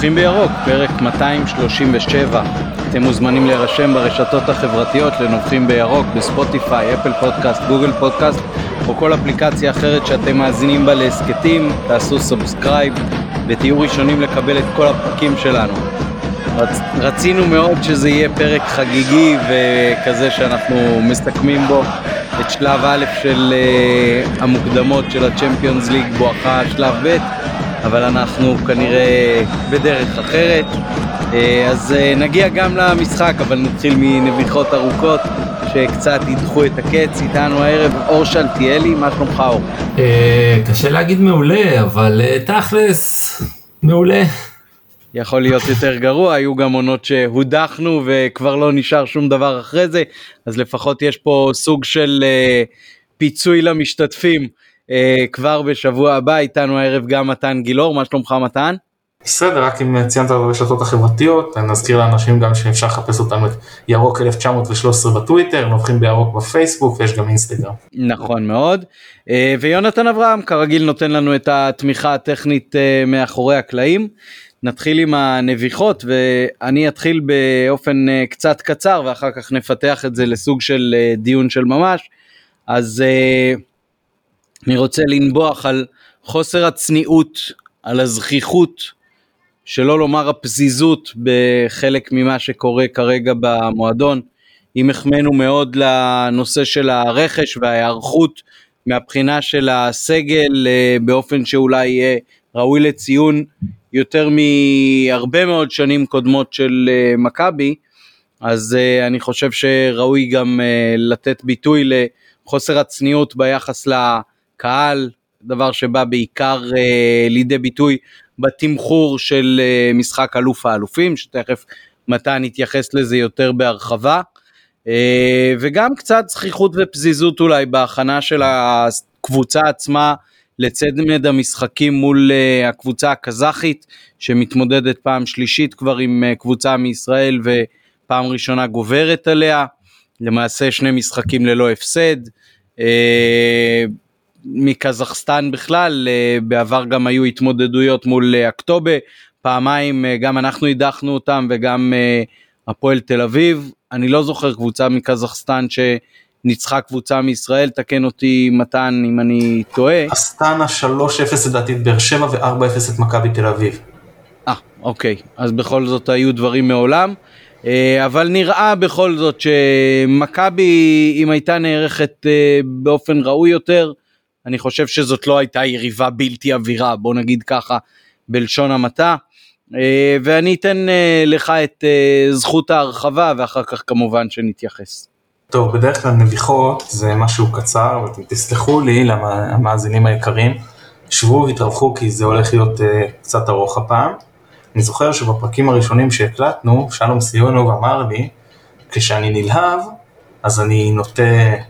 נובחים בירוק, פרק 237. אתם מוזמנים להירשם ברשתות החברתיות לנובחים בירוק, בספוטיפיי, אפל פודקאסט, גוגל פודקאסט, או כל אפליקציה אחרת שאתם מאזינים בה להסכתים, תעשו subscribe ותהיו ראשונים לקבל את כל הפרקים שלנו. רצ... רצינו מאוד שזה יהיה פרק חגיגי וכזה שאנחנו מסכמים בו את שלב א' של אה, המוקדמות של הצ'מפיונס ליג בואכה שלב ב', אבל אנחנו כנראה בדרך אחרת. Uh, אז uh, נגיע גם למשחק, אבל נתחיל מנביחות ארוכות שקצת ידחו את הקץ. איתנו הערב אור שלטיאלי, מה שלומך אור? קשה להגיד מעולה, אבל תכלס, מעולה. יכול להיות יותר גרוע, היו גם עונות שהודחנו וכבר לא נשאר שום דבר אחרי זה, אז לפחות יש פה סוג של פיצוי למשתתפים uh, כבר בשבוע הבא, איתנו הערב גם מתן גילאור, מה שלומך מתן? בסדר, רק אם ציינת ברשתות החברתיות, נזכיר לאנשים גם שאפשר לחפש אותנו את ירוק 1913 בטוויטר, נובחים בירוק בפייסבוק ויש גם אינסטגרם. נכון מאוד, אה, ויונתן אברהם כרגיל נותן לנו את התמיכה הטכנית מאחורי הקלעים. נתחיל עם הנביחות ואני אתחיל באופן אה, קצת קצר ואחר כך נפתח את זה לסוג של אה, דיון של ממש. אז אה, אני רוצה לנבוח על חוסר הצניעות, על הזכיחות, שלא לומר הפזיזות בחלק ממה שקורה כרגע במועדון. אם החמאנו מאוד לנושא של הרכש וההיערכות מהבחינה של הסגל באופן שאולי יהיה ראוי לציון יותר מהרבה מאוד שנים קודמות של uh, מכבי, אז uh, אני חושב שראוי גם לתת ביטוי לחוסר הצניעות ביחס לקהל, דבר שבא בעיקר uh, לידי ביטוי בתמחור של uh, משחק אלוף האלופים, שתכף מתן יתייחס לזה יותר בהרחבה. Uh, וגם קצת זכיחות ופזיזות אולי בהכנה של הקבוצה עצמה לצמד המשחקים מול uh, הקבוצה הקזחית שמתמודדת פעם שלישית כבר עם uh, קבוצה מישראל ופעם ראשונה גוברת עליה. למעשה שני משחקים ללא הפסד. Uh, מקזחסטן בכלל, uh, בעבר גם היו התמודדויות מול uh, אקטובה, פעמיים uh, גם אנחנו הדחנו אותם וגם הפועל תל אביב. אני לא זוכר קבוצה מקזחסטן ש... ניצחה קבוצה מישראל, תקן אותי מתן אם אני טועה. אסטנה 3-0 לדעתי את באר שבע ו-4-0 את מכבי תל אביב. אה, אוקיי, אז בכל זאת היו דברים מעולם. אה, אבל נראה בכל זאת שמכבי, אם הייתה נערכת אה, באופן ראוי יותר, אני חושב שזאת לא הייתה יריבה בלתי עבירה, בוא נגיד ככה, בלשון המעטה. אה, ואני אתן לך את זכות ההרחבה ואחר כך כמובן שנתייחס. טוב, בדרך כלל נביחות זה משהו קצר, ואתם תסלחו לי למאזינים היקרים. שבו, התרווחו כי זה הולך להיות קצת ארוך הפעם. אני זוכר שבפרקים הראשונים שהקלטנו, שלום סיונוב אמר לי, כשאני נלהב, אז אני נוטה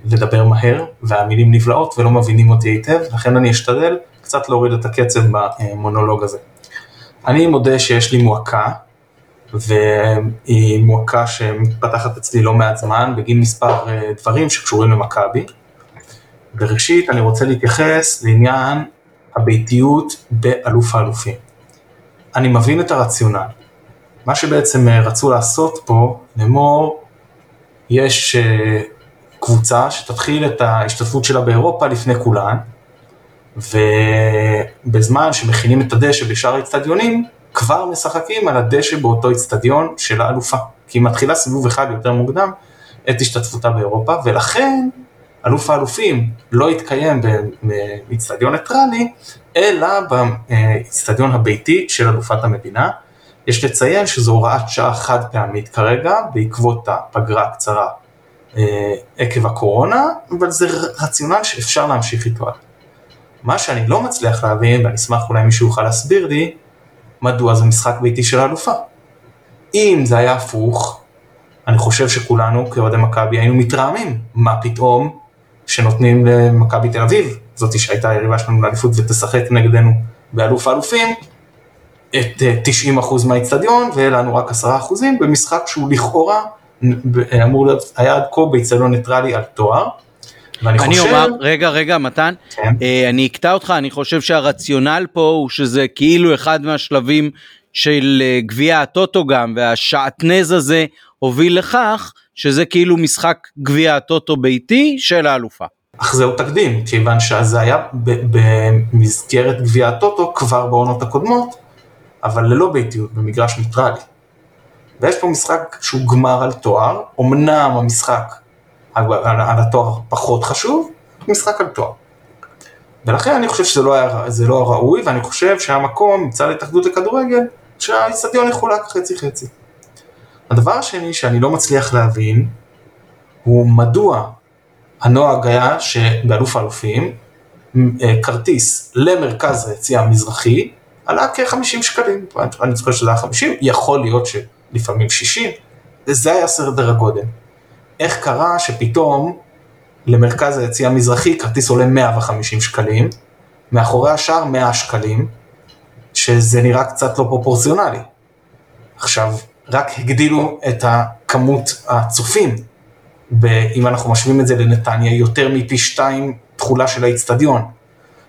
לדבר מהר, והמילים נבלעות ולא מבינים אותי היטב, לכן אני אשתדל קצת להוריד את הקצב במונולוג הזה. אני מודה שיש לי מועקה, והיא מועקה שמתפתחת אצלי לא מעט זמן בגין מספר אה, דברים שקשורים למכבי. וראשית אני רוצה להתייחס לעניין הביתיות באלוף האלופים. אני מבין את הרציונל. מה שבעצם אה, רצו לעשות פה, לאמור, יש אה, קבוצה שתתחיל את ההשתתפות שלה באירופה לפני כולן, ובזמן שמכינים את הדשא בשאר האצטדיונים, כבר משחקים על הדשא באותו איצטדיון של האלופה, כי היא מתחילה סיבוב אחד יותר מוקדם את השתתפותה באירופה, ולכן אלוף האלופים לא יתקיים באיצטדיון ניטרלי, אלא באיצטדיון הביתי של אלופת המדינה. יש לציין שזו הוראת שעה חד פעמית כרגע, בעקבות הפגרה הקצרה אה, עקב הקורונה, אבל זה רציונל שאפשר להמשיך איתו. מה שאני לא מצליח להבין, ואני אשמח אולי מישהו יוכל להסביר לי, מדוע זה משחק ביתי של האלופה. אם זה היה הפוך, אני חושב שכולנו כאוהדי מכבי היינו מתרעמים, מה פתאום שנותנים למכבי תל אביב, זאתי שהייתה היריבה שלנו לאליפות ותשחק נגדנו באלוף האלופים, את 90% מהאיצטדיון ולנו רק 10% במשחק שהוא לכאורה אמור להיות, היה עד כה באיצטדיון ניטרלי על תואר. ואני אני חושב... אומר, רגע, רגע, מתן, כן. אה, אני אקטע אותך, אני חושב שהרציונל פה הוא שזה כאילו אחד מהשלבים של אה, גביע הטוטו גם והשעטנז הזה הוביל לכך שזה כאילו משחק גביע הטוטו ביתי של האלופה. אך זהו תקדים, כיוון שזה היה במסגרת גביע הטוטו כבר בעונות הקודמות, אבל ללא ביתיות, במגרש ניטרלי. ויש פה משחק שהוא גמר על תואר, אמנם המשחק על, על, התואר פחות חשוב, משחק על תואר. ולכן אני חושב שזה לא, היה, לא ראוי, ואני חושב שהמקום מצד התאחדות לכדורגל, שהאיצטדיון יחולק חצי חצי. הדבר השני שאני לא מצליח להבין, הוא מדוע הנוהג היה שבאלוף האלופים, אה, כרטיס למרכז היציאה המזרחי עלה כ-50 שקלים, אני זוכר שזה היה 50, יכול להיות שלפעמים 60, וזה היה סדר הגודל. איך קרה שפתאום למרכז היציאה המזרחי כרטיס עולה 150 שקלים, מאחורי השאר 100 שקלים, שזה נראה קצת לא פרופורציונלי. עכשיו, רק הגדילו את הכמות הצופים, אם אנחנו משווים את זה לנתניה, יותר מפי שתיים תכולה של האיצטדיון.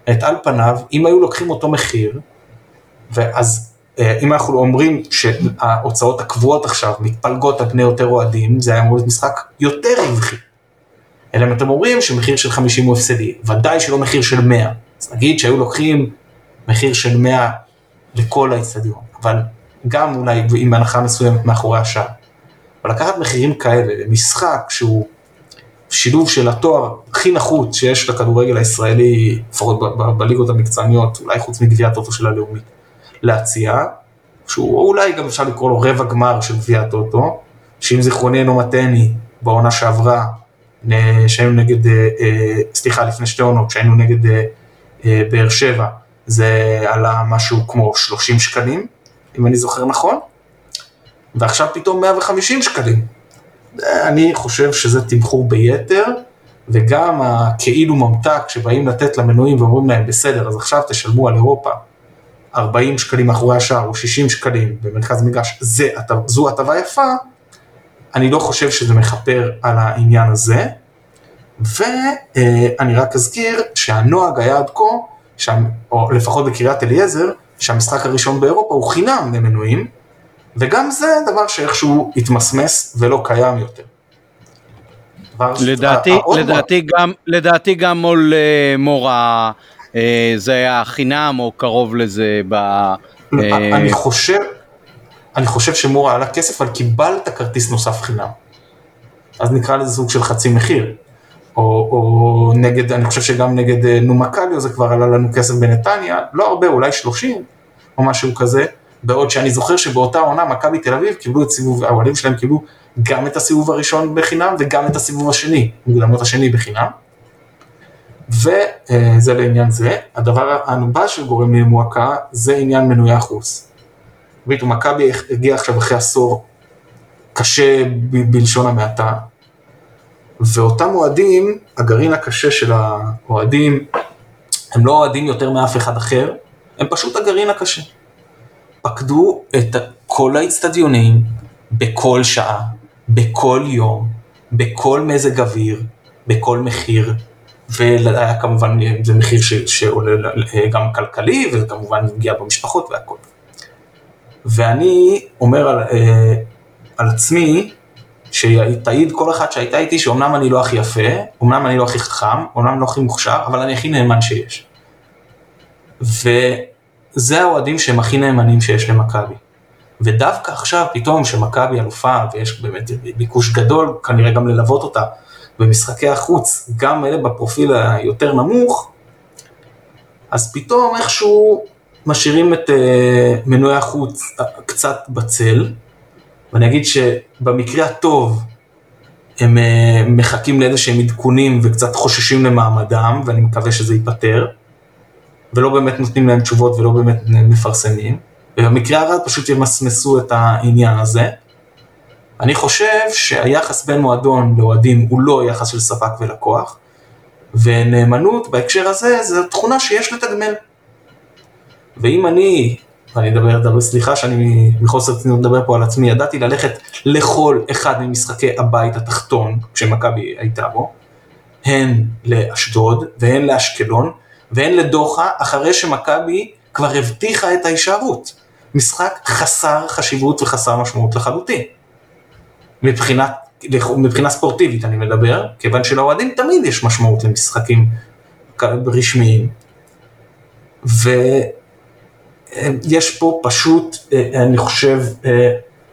את על פניו, אם היו לוקחים אותו מחיר, ואז אה, אם אנחנו אומרים שההוצאות הקבועות עכשיו מתפלגות על פני יותר אוהדים, זה היה אמור להיות משחק יותר רווחי. אלא אם אתם אומרים שמחיר של 50 הוא הפסדי, ודאי שלא מחיר של 100. אז נגיד שהיו לוקחים מחיר של 100 לכל האיצטדיון, אבל גם אולי עם הנחה מסוימת מאחורי השער. אבל לקחת מחירים כאלה למשחק שהוא שילוב של התואר הכי נחות שיש לכדורגל הישראלי, לפחות בליגות המקצועניות, אולי חוץ מגביע הטוטו של הלאומית, להציע, שהוא אולי גם אפשר לקרוא לו רבע גמר של גביע הטוטו, שאם זיכרוני אינו מטני בעונה שעברה, שהיינו נגד, אה, אה, סליחה, לפני שתי עונות, שהיינו נגד אה, באר שבע, זה עלה משהו כמו 30 שקלים, אם אני זוכר נכון, ועכשיו פתאום 150 שקלים. אני חושב שזה תמחור ביתר, וגם הכאילו ממתק שבאים לתת למנויים ואומרים להם, בסדר, אז עכשיו תשלמו על אירופה 40 שקלים מאחורי השער או 60 שקלים במרכז מגרש, זה, זו הטבה יפה, אני לא חושב שזה מכפר על העניין הזה, ואני רק אזכיר שהנוהג היה עד כה, שם, או לפחות בקריית אליעזר, שהמשחק הראשון באירופה הוא חינם למנויים, וגם זה דבר שאיכשהו התמסמס ולא קיים יותר. לדעתי, לדעתי, גם, לדעתי גם מול מורה זה היה חינם או קרוב לזה ב... אני חושב, אני חושב שמורה עלה כסף, אבל קיבלת כרטיס נוסף חינם. אז נקרא לזה סוג של חצי מחיר. או, או נגד, אני חושב שגם נגד נומקליו זה כבר עלה לנו כסף בנתניה, לא הרבה, אולי 30 או משהו כזה, בעוד שאני זוכר שבאותה עונה מכבי תל אביב קיבלו את סיבוב, האוהדים שלהם קיבלו גם את הסיבוב הראשון בחינם וגם את הסיבוב השני, מוקדמות השני בחינם. וזה לעניין זה. הדבר הבא שגורם למועקה זה עניין מנועי החוץ. פתאום מכבי הגיע עכשיו אחרי עשור קשה בלשון המעטה, ואותם אוהדים, הגרעין הקשה של האוהדים, הם לא אוהדים יותר מאף אחד אחר, הם פשוט הגרעין הקשה. פקדו את כל האיצטדיונים בכל שעה, בכל יום, בכל מזג אוויר, בכל מחיר, והיה כמובן, זה מחיר שעולה גם כלכלי, וכמובן פגיעה במשפחות והכל. ואני אומר על, אה, על עצמי, שתעיד כל אחת שהייתה איתי, שאומנם אני לא הכי יפה, אומנם אני לא הכי חכם, אומנם לא הכי מוכשר, אבל אני הכי נאמן שיש. ו... זה האוהדים שהם הכי נאמנים שיש למכבי. ודווקא עכשיו, פתאום שמכבי אלופה, ויש באמת ביקוש גדול, כנראה גם ללוות אותה במשחקי החוץ, גם אלה בפרופיל היותר נמוך, אז פתאום איכשהו משאירים את uh, מנועי החוץ קצת בצל, ואני אגיד שבמקרה הטוב הם uh, מחכים לאיזה שהם עדכונים וקצת חוששים למעמדם, ואני מקווה שזה ייפתר. ולא באמת נותנים להם תשובות ולא באמת מפרסמים, ובמקרה הרע פשוט ימסמסו את העניין הזה. אני חושב שהיחס בין מועדון לאוהדים הוא לא יחס של ספק ולקוח, ונאמנות בהקשר הזה זו תכונה שיש לתגמל. ואם אני, ואני אדבר, סליחה שאני מחוסר צניעות מדבר פה על עצמי, ידעתי ללכת לכל אחד ממשחקי הבית התחתון כשמכבי הייתה בו, הן לאשדוד והן לאשקלון, והן לדוחה אחרי שמכבי כבר הבטיחה את ההישארות. משחק חסר חשיבות וחסר משמעות לחלוטין. מבחינה, מבחינה ספורטיבית אני מדבר, כיוון שלאוהדים תמיד יש משמעות למשחקים רשמיים. ויש פה פשוט, אה, אני חושב, אה,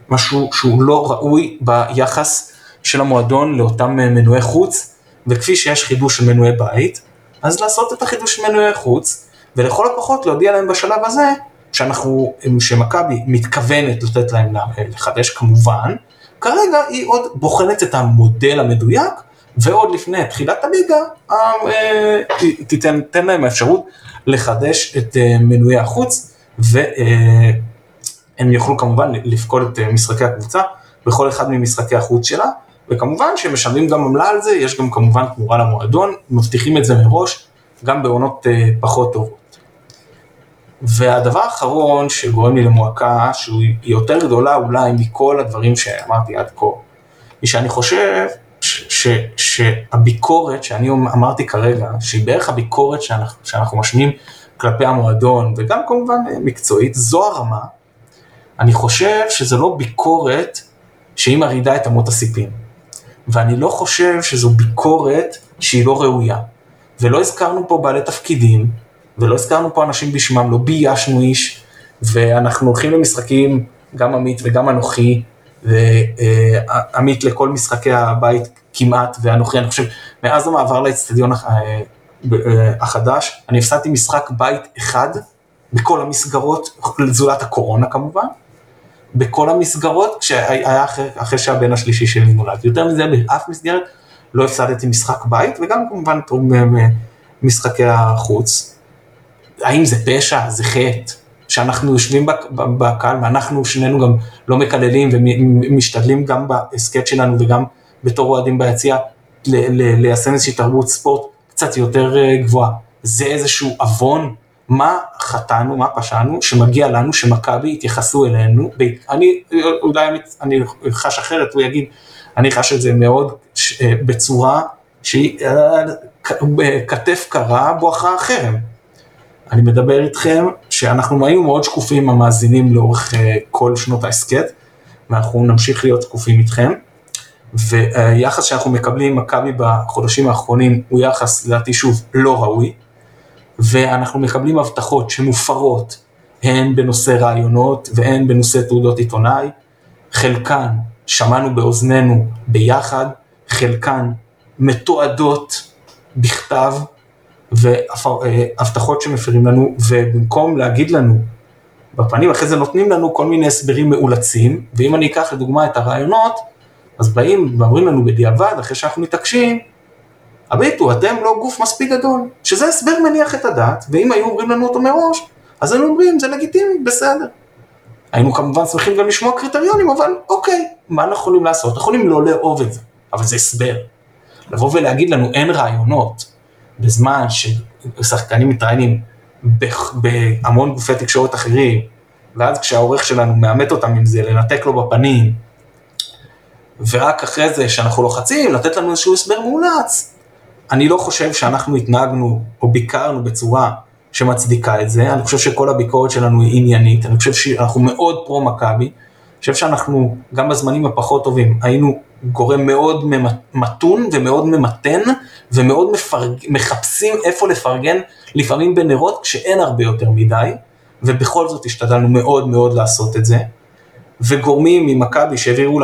משהו שהוא לא ראוי ביחס של המועדון לאותם אה, מנועי חוץ, וכפי שיש חידוש של מנועי בית, אז לעשות את החידוש של מנועי חוץ, ולכל הפחות להודיע להם בשלב הזה שאנחנו, שמכבי מתכוונת לתת להם לחדש כמובן, כרגע היא עוד בוחנת את המודל המדויק, ועוד לפני תחילת הליגה, אה, תיתן, להם האפשרות לחדש את אה, מנועי החוץ, והם יוכלו כמובן לפקוד את משחקי הקבוצה בכל אחד ממשחקי החוץ שלה, וכמובן שהם משלמים גם עמלה על זה, יש גם כמובן תמורה למועדון, מבטיחים את זה מראש, גם בעונות אה, פחות טובות. והדבר האחרון שגורם לי למועקה, שהיא יותר גדולה אולי מכל הדברים שאמרתי עד כה, היא שאני חושב שהביקורת שאני אמרתי כרגע, שהיא בערך הביקורת שאנחנו, שאנחנו משמיעים כלפי המועדון, וגם כמובן מקצועית, זו הרמה. אני חושב שזו לא ביקורת שהיא מרעידה את אמות הסיפים. ואני לא חושב שזו ביקורת שהיא לא ראויה. ולא הזכרנו פה בעלי תפקידים, ולא הזכרנו פה אנשים בשמם, לא ביישנו איש, ואנחנו הולכים למשחקים, גם עמית וגם אנוכי, ועמית לכל משחקי הבית כמעט, ואנוכי, אני חושב, מאז המעבר לאצטדיון אה, החדש, אני הפסדתי משחק בית אחד בכל המסגרות, לזולת הקורונה כמובן, בכל המסגרות, כשהיה אחרי, אחרי שהבן השלישי שלי נולד. יותר מזה, באף מסגרת לא הפסדתי משחק בית, וגם כמובן משחקי החוץ. האם זה פשע? זה חטא? שאנחנו יושבים בקהל ואנחנו שנינו גם לא מקללים ומשתדלים גם בהסכת שלנו וגם בתור אוהדים ביציע ליישם איזושהי תרבות ספורט קצת יותר אה, גבוהה. זה איזשהו עוון מה חטאנו, מה פשענו, שמגיע לנו, שמכבי יתייחסו אלינו, אני אולי אני חש אחרת, הוא יגיד, אני חש את זה מאוד אה, בצורה שהיא אה, כתף קרה בואכה החרם. אני מדבר איתכם שאנחנו היינו מאוד שקופים המאזינים לאורך אה, כל שנות ההסכת, ואנחנו נמשיך להיות שקופים איתכם. ויחס שאנחנו מקבלים עם מכבי בחודשים האחרונים הוא יחס, לדעתי שוב, לא ראוי. ואנחנו מקבלים הבטחות שמופרות הן בנושא רעיונות והן בנושא תעודות עיתונאי, חלקן שמענו באוזנינו ביחד, חלקן מתועדות בכתב והבטחות שמפרים לנו, ובמקום להגיד לנו בפנים, אחרי זה נותנים לנו כל מיני הסברים מאולצים, ואם אני אקח לדוגמה את הרעיונות, אז באים ואומרים לנו בדיעבד, אחרי שאנחנו מתעקשים, הביטו, אתם לא גוף מספיק גדול, שזה הסבר מניח את הדעת, ואם היו אומרים לנו אותו מראש, אז היינו אומרים, זה לגיטימי, בסדר. היינו כמובן שמחים גם לשמוע קריטריונים, אבל אוקיי, מה אנחנו יכולים לעשות? אנחנו יכולים לא לאהוב את זה, אבל זה הסבר. לבוא ולהגיד לנו אין רעיונות, בזמן ששחקנים מתראיינים בהמון גופי תקשורת אחרים, ואז כשהעורך שלנו מאמת אותם עם זה, לנתק לו בפנים, ורק אחרי זה שאנחנו לוחצים, לתת לנו איזשהו הסבר מאולץ, אני לא חושב שאנחנו התנהגנו או ביקרנו בצורה שמצדיקה את זה, אני חושב שכל הביקורת שלנו היא עניינית, אני חושב שאנחנו מאוד פרו מכבי, אני חושב שאנחנו גם בזמנים הפחות טובים היינו גורם מאוד מתון ומאוד ממתן ומאוד מפרג... מחפשים איפה לפרגן לפעמים בנרות כשאין הרבה יותר מדי ובכל זאת השתדלנו מאוד מאוד לעשות את זה וגורמים ממכבי שהעבירו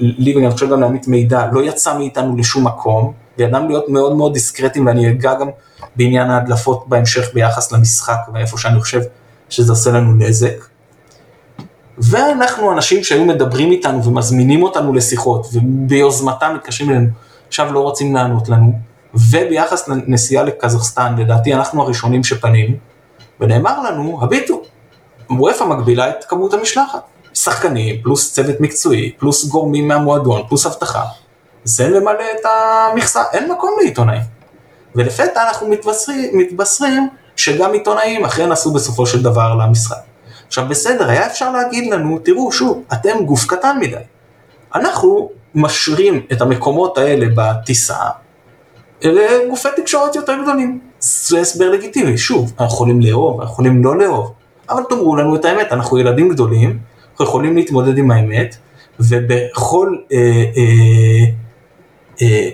לי ואני חושב גם לעמית מידע לא יצא מאיתנו לשום מקום וידענו להיות מאוד מאוד דיסקרטיים ואני אגע גם בעניין ההדלפות בהמשך ביחס למשחק ואיפה שאני חושב שזה עושה לנו נזק. ואנחנו אנשים שהיו מדברים איתנו ומזמינים אותנו לשיחות וביוזמתם מתקשרים אלינו, עכשיו לא רוצים לענות לנו, וביחס לנסיעה לקזחסטן, לדעתי אנחנו הראשונים שפנינו, ונאמר לנו, הביטו, וופא מגבילה את כמות המשלחת. שחקנים, פלוס צוות מקצועי, פלוס גורמים מהמועדון, פלוס אבטחה. זה ממלא את המכסה, אין מקום לעיתונאים. ולפתע אנחנו מתבשרים, מתבשרים שגם עיתונאים אכן עשו בסופו של דבר למשחק. עכשיו בסדר, היה אפשר להגיד לנו, תראו שוב, אתם גוף קטן מדי. אנחנו משרים את המקומות האלה בטיסה לגופי תקשורת יותר גדולים. זה הסבר לגיטימי, שוב, אנחנו יכולים לאהוב, אנחנו יכולים לא לאהוב, אבל תאמרו לנו את האמת, אנחנו ילדים גדולים, אנחנו יכולים להתמודד עם האמת, ובכל אה, אה, אה,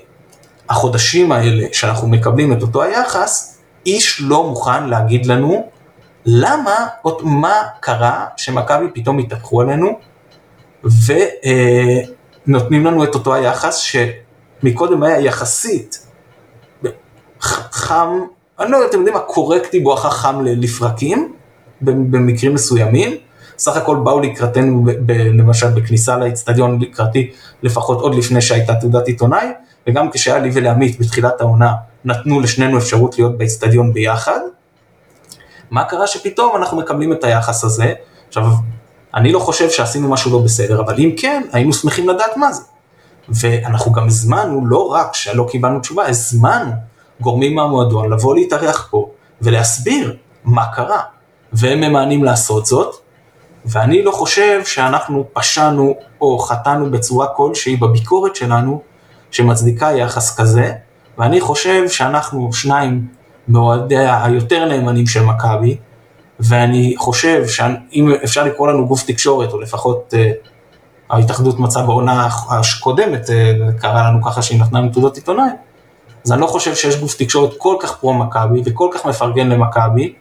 החודשים האלה שאנחנו מקבלים את אותו היחס, איש לא מוכן להגיד לנו למה, מה קרה שמכבי פתאום התהפכו עלינו, ונותנים לנו את אותו היחס שמקודם היה יחסית חם, אני לא יודע, אתם יודעים מה, קורקטי בואכה חם לפרקים, במקרים מסוימים. סך הכל באו לקראתנו, למשל בכניסה לאצטדיון לקראתי, לפחות עוד לפני שהייתה תעודת עיתונאי, וגם כשהיה לי ולעמית בתחילת העונה, נתנו לשנינו אפשרות להיות באצטדיון ביחד. מה קרה שפתאום אנחנו מקבלים את היחס הזה? עכשיו, אני לא חושב שעשינו משהו לא בסדר, אבל אם כן, היינו שמחים לדעת מה זה. ואנחנו גם הזמנו, לא רק שלא קיבלנו תשובה, הזמנו גורמים מהמועדון לבוא להתארח פה ולהסביר מה קרה. והם ממאנים לעשות זאת, ואני לא חושב שאנחנו פשענו או חטאנו בצורה כלשהי בביקורת שלנו שמצדיקה יחס כזה, ואני חושב שאנחנו שניים מאוהדיה היותר נאמנים של מכבי, ואני חושב שאם אפשר לקרוא לנו גוף תקשורת, או לפחות uh, ההתאחדות מצאה בעונה הקודמת, uh, קרה לנו ככה שהיא נתנה לנו תעודות עיתונאי, אז אני לא חושב שיש גוף תקשורת כל כך פרו מכבי וכל כך מפרגן למכבי,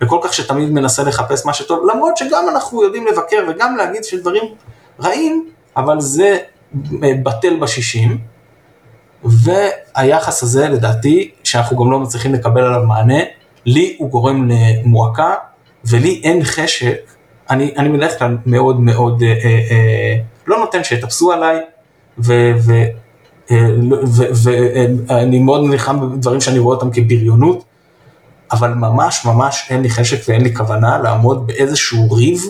וכל כך שתמיד מנסה לחפש מה שטוב, למרות שגם אנחנו יודעים לבקר וגם להגיד שדברים רעים, אבל זה אה, בטל בשישים. והיחס הזה לדעתי, שאנחנו גם לא מצליחים לקבל עליו מענה, לי הוא גורם למועקה, ולי אין חשק, אני, אני בדרך כלל מאוד מאוד אה, אה, אה, לא נותן שיטפסו עליי, ואני אה, מאוד נלחם בדברים שאני רואה אותם כבריונות, אבל ממש ממש אין לי חשק ואין לי כוונה לעמוד באיזשהו ריב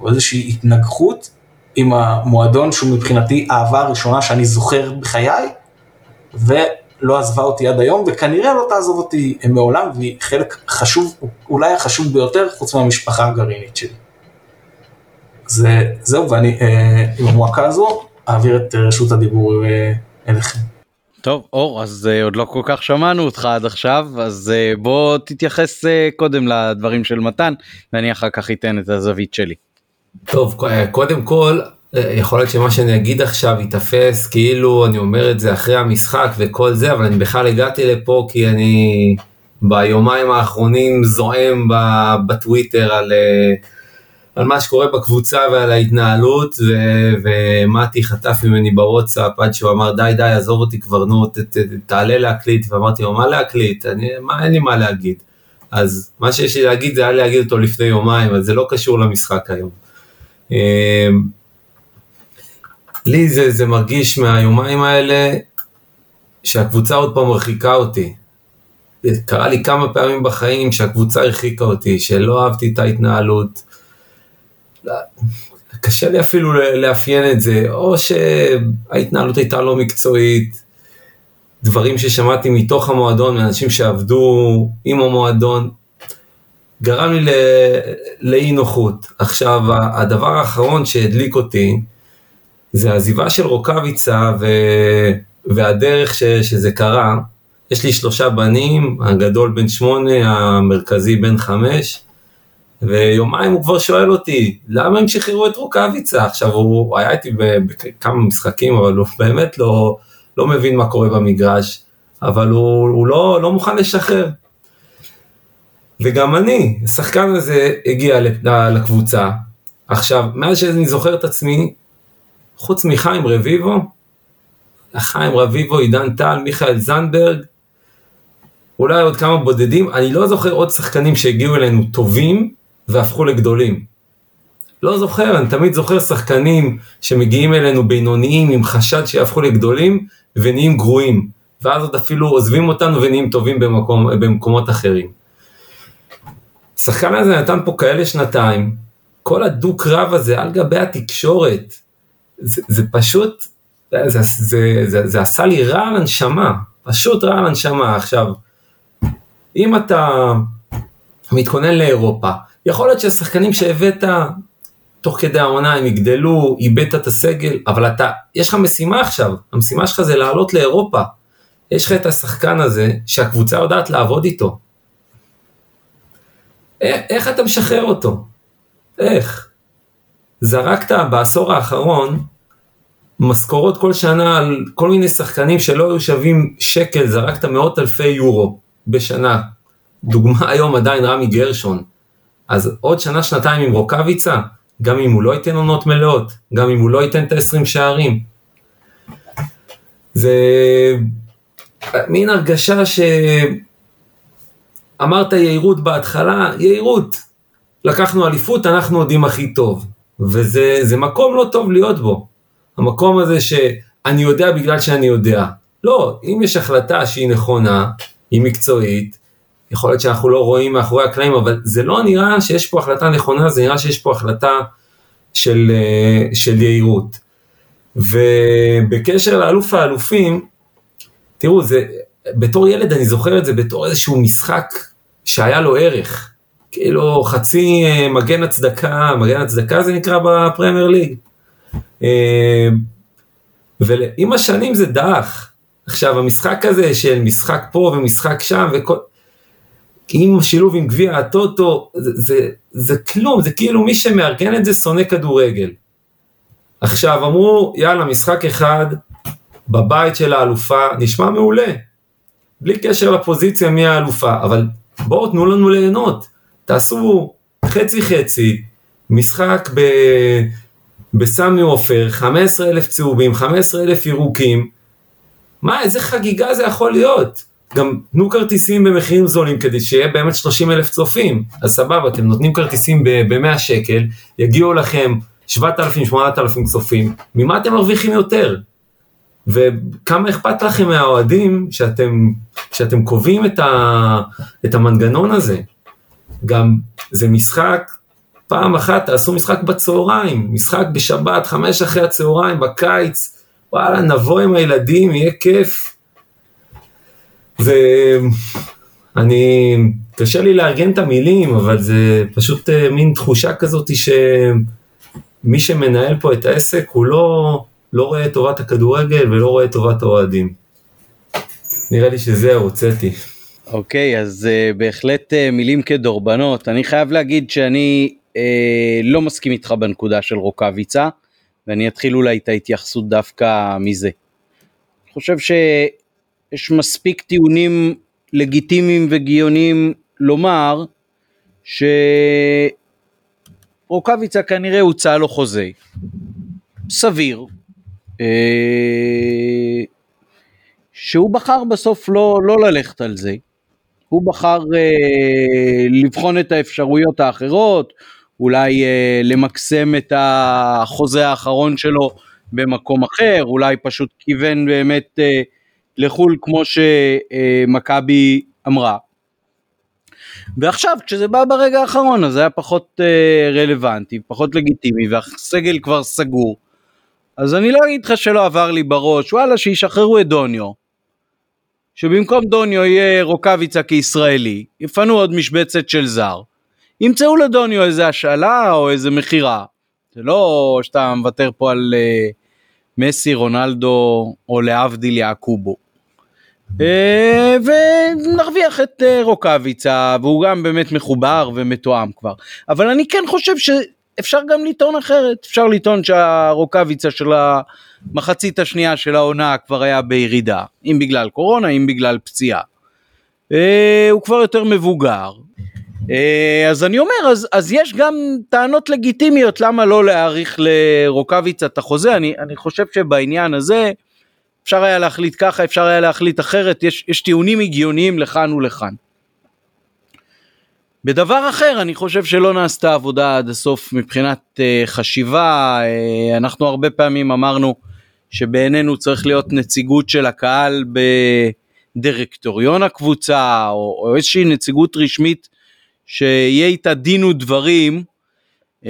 או איזושהי התנגחות עם המועדון שהוא מבחינתי האהבה הראשונה שאני זוכר בחיי, ולא עזבה אותי עד היום, וכנראה לא תעזוב אותי מעולם, והיא חלק חשוב, אולי החשוב ביותר, חוץ מהמשפחה הגרעינית שלי. זה, זהו, ואני אה, עם המועקה הזו אעביר את רשות הדיבור אה, אליכם. טוב אור אז uh, עוד לא כל כך שמענו אותך עד עכשיו אז uh, בוא תתייחס uh, קודם לדברים של מתן ואני אחר כך אתן את הזווית שלי. טוב קודם כל יכול להיות שמה שאני אגיד עכשיו ייתפס כאילו אני אומר את זה אחרי המשחק וכל זה אבל אני בכלל הגעתי לפה כי אני ביומיים האחרונים זועם בטוויטר על. Uh, על מה שקורה בקבוצה ועל ההתנהלות, ו- ומתי חטף ממני בוואטסאפ עד שהוא אמר די די עזוב אותי כבר נו ת- ת- תעלה להקליט, ואמרתי לו מה להקליט, אני, מה, אין לי מה להגיד. אז מה שיש לי להגיד זה היה להגיד אותו לפני יומיים, אז זה לא קשור למשחק היום. לי זה, זה מרגיש מהיומיים האלה שהקבוצה עוד פעם מרחיקה אותי. קרה לי כמה פעמים בחיים שהקבוצה הרחיקה אותי, שלא אהבתי את ההתנהלות, קשה לי אפילו לאפיין את זה, או שההתנהלות הייתה לא מקצועית, דברים ששמעתי מתוך המועדון, מאנשים שעבדו עם המועדון, גרם לי לאי נוחות. עכשיו, הדבר האחרון שהדליק אותי, זה העזיבה של רוקאביצה ו... והדרך ש... שזה קרה. יש לי שלושה בנים, הגדול בן שמונה, המרכזי בן חמש, ויומיים הוא כבר שואל אותי, למה הם שחררו את רוקאביצה? עכשיו, הוא היה איתי בכמה משחקים, אבל הוא באמת לא, לא מבין מה קורה במגרש, אבל הוא, הוא לא, לא מוכן לשחרר. וגם אני, השחקן הזה הגיע לקבוצה. עכשיו, מאז שאני זוכר את עצמי, חוץ מחיים רביבו, חיים רביבו, עידן טל, מיכאל זנדברג, אולי עוד כמה בודדים, אני לא זוכר עוד שחקנים שהגיעו אלינו טובים, והפכו לגדולים. לא זוכר, אני תמיד זוכר שחקנים שמגיעים אלינו בינוניים עם חשד שיהפכו לגדולים ונהיים גרועים, ואז עוד אפילו עוזבים אותנו ונהיים טובים במקום, במקומות אחרים. השחקן הזה נתן פה כאלה שנתיים, כל הדו-קרב הזה על גבי התקשורת, זה, זה פשוט, זה, זה, זה, זה עשה לי רע על הנשמה, פשוט רע על הנשמה. עכשיו, אם אתה מתכונן לאירופה, יכול להיות שהשחקנים שהבאת תוך כדי העונה הם יגדלו, איבדת את הסגל, אבל אתה, יש לך משימה עכשיו, המשימה שלך זה לעלות לאירופה. יש לך את השחקן הזה שהקבוצה יודעת לעבוד איתו. איך אתה משחרר אותו? איך? זרקת בעשור האחרון משכורות כל שנה על כל מיני שחקנים שלא היו שווים שקל, זרקת מאות אלפי יורו בשנה. דוגמה היום עדיין רמי גרשון. אז עוד שנה, שנתיים עם רוקאביצה, גם אם הוא לא ייתן עונות מלאות, גם אם הוא לא ייתן את ה-20 שערים. זה מין הרגשה שאמרת יהירות בהתחלה, יהירות. לקחנו אליפות, אנחנו יודעים הכי טוב. וזה מקום לא טוב להיות בו. המקום הזה שאני יודע בגלל שאני יודע. לא, אם יש החלטה שהיא נכונה, היא מקצועית, יכול להיות שאנחנו לא רואים מאחורי הקלעים, אבל זה לא נראה שיש פה החלטה נכונה, זה נראה שיש פה החלטה של, אה, של יהירות. ובקשר לאלוף האלופים, תראו, זה, בתור ילד אני זוכר את זה בתור איזשהו משחק שהיה לו ערך. כאילו חצי אה, מגן הצדקה, מגן הצדקה זה נקרא בפרמייר ליג. אה, ועם השנים זה דח. עכשיו המשחק הזה של משחק פה ומשחק שם וכל... עם שילוב עם גביע הטוטו, זה, זה, זה כלום, זה כאילו מי שמארגן את זה שונא כדורגל. עכשיו אמרו, יאללה, משחק אחד בבית של האלופה, נשמע מעולה. בלי קשר לפוזיציה מי האלופה, אבל בואו תנו לנו ליהנות. תעשו חצי חצי, משחק ב... בסמי עופר, 15 אלף צהובים, 15 אלף ירוקים. מה, איזה חגיגה זה יכול להיות? גם תנו כרטיסים במחירים זולים כדי שיהיה באמת 30 אלף צופים. אז סבבה, אתם נותנים כרטיסים ב-100 שקל, יגיעו לכם 7,000-8,000 צופים, ממה אתם מרוויחים יותר? וכמה אכפת לכם מהאוהדים שאתם, שאתם קובעים את, ה, את המנגנון הזה? גם זה משחק, פעם אחת תעשו משחק בצהריים, משחק בשבת, חמש אחרי הצהריים, בקיץ, וואלה, נבוא עם הילדים, יהיה כיף. ואני, קשה לי לארגן את המילים, אבל זה פשוט אה, מין תחושה כזאת שמי שמנהל פה את העסק הוא לא, לא רואה את טובת הכדורגל ולא רואה את טובת האוהדים. נראה לי שזהו, הוצאתי. אוקיי, okay, אז uh, בהחלט uh, מילים כדורבנות. אני חייב להגיד שאני uh, לא מסכים איתך בנקודה של רוקאביצה, ואני אתחיל אולי את ההתייחסות דווקא מזה. אני חושב שיש מספיק טיעונים לגיטימיים וגאוניים לומר שרוקאביצה כנראה הוצא לו חוזה. סביר. Uh, שהוא בחר בסוף לא, לא ללכת על זה, הוא בחר אה, לבחון את האפשרויות האחרות, אולי אה, למקסם את החוזה האחרון שלו במקום אחר, אולי פשוט כיוון באמת אה, לחו"ל כמו שמכבי אמרה. ועכשיו כשזה בא ברגע האחרון אז זה היה פחות אה, רלוונטי, פחות לגיטימי והסגל כבר סגור. אז אני לא אגיד לך שלא עבר לי בראש, וואלה שישחררו את דוניו. שבמקום דוניו יהיה רוקאביצה כישראלי, יפנו עוד משבצת של זר, ימצאו לדוניו איזה השאלה או איזה מכירה. זה לא שאתה מוותר פה על uh, מסי, רונלדו או להבדיל יעקובו. Uh, ונרוויח את uh, רוקאביצה והוא גם באמת מחובר ומתואם כבר. אבל אני כן חושב ש... אפשר גם לטעון אחרת, אפשר לטעון שהרוקאביצה של המחצית השנייה של העונה כבר היה בירידה, אם בגלל קורונה, אם בגלל פציעה. אה, הוא כבר יותר מבוגר. אה, אז אני אומר, אז, אז יש גם טענות לגיטימיות למה לא להאריך לרוקאביצה את החוזה, אני, אני חושב שבעניין הזה אפשר היה להחליט ככה, אפשר היה להחליט אחרת, יש, יש טיעונים הגיוניים לכאן ולכאן. בדבר אחר אני חושב שלא נעשתה עבודה עד הסוף מבחינת uh, חשיבה, uh, אנחנו הרבה פעמים אמרנו שבעינינו צריך להיות נציגות של הקהל בדירקטוריון הקבוצה או, או איזושהי נציגות רשמית שיהיה איתה דין ודברים uh,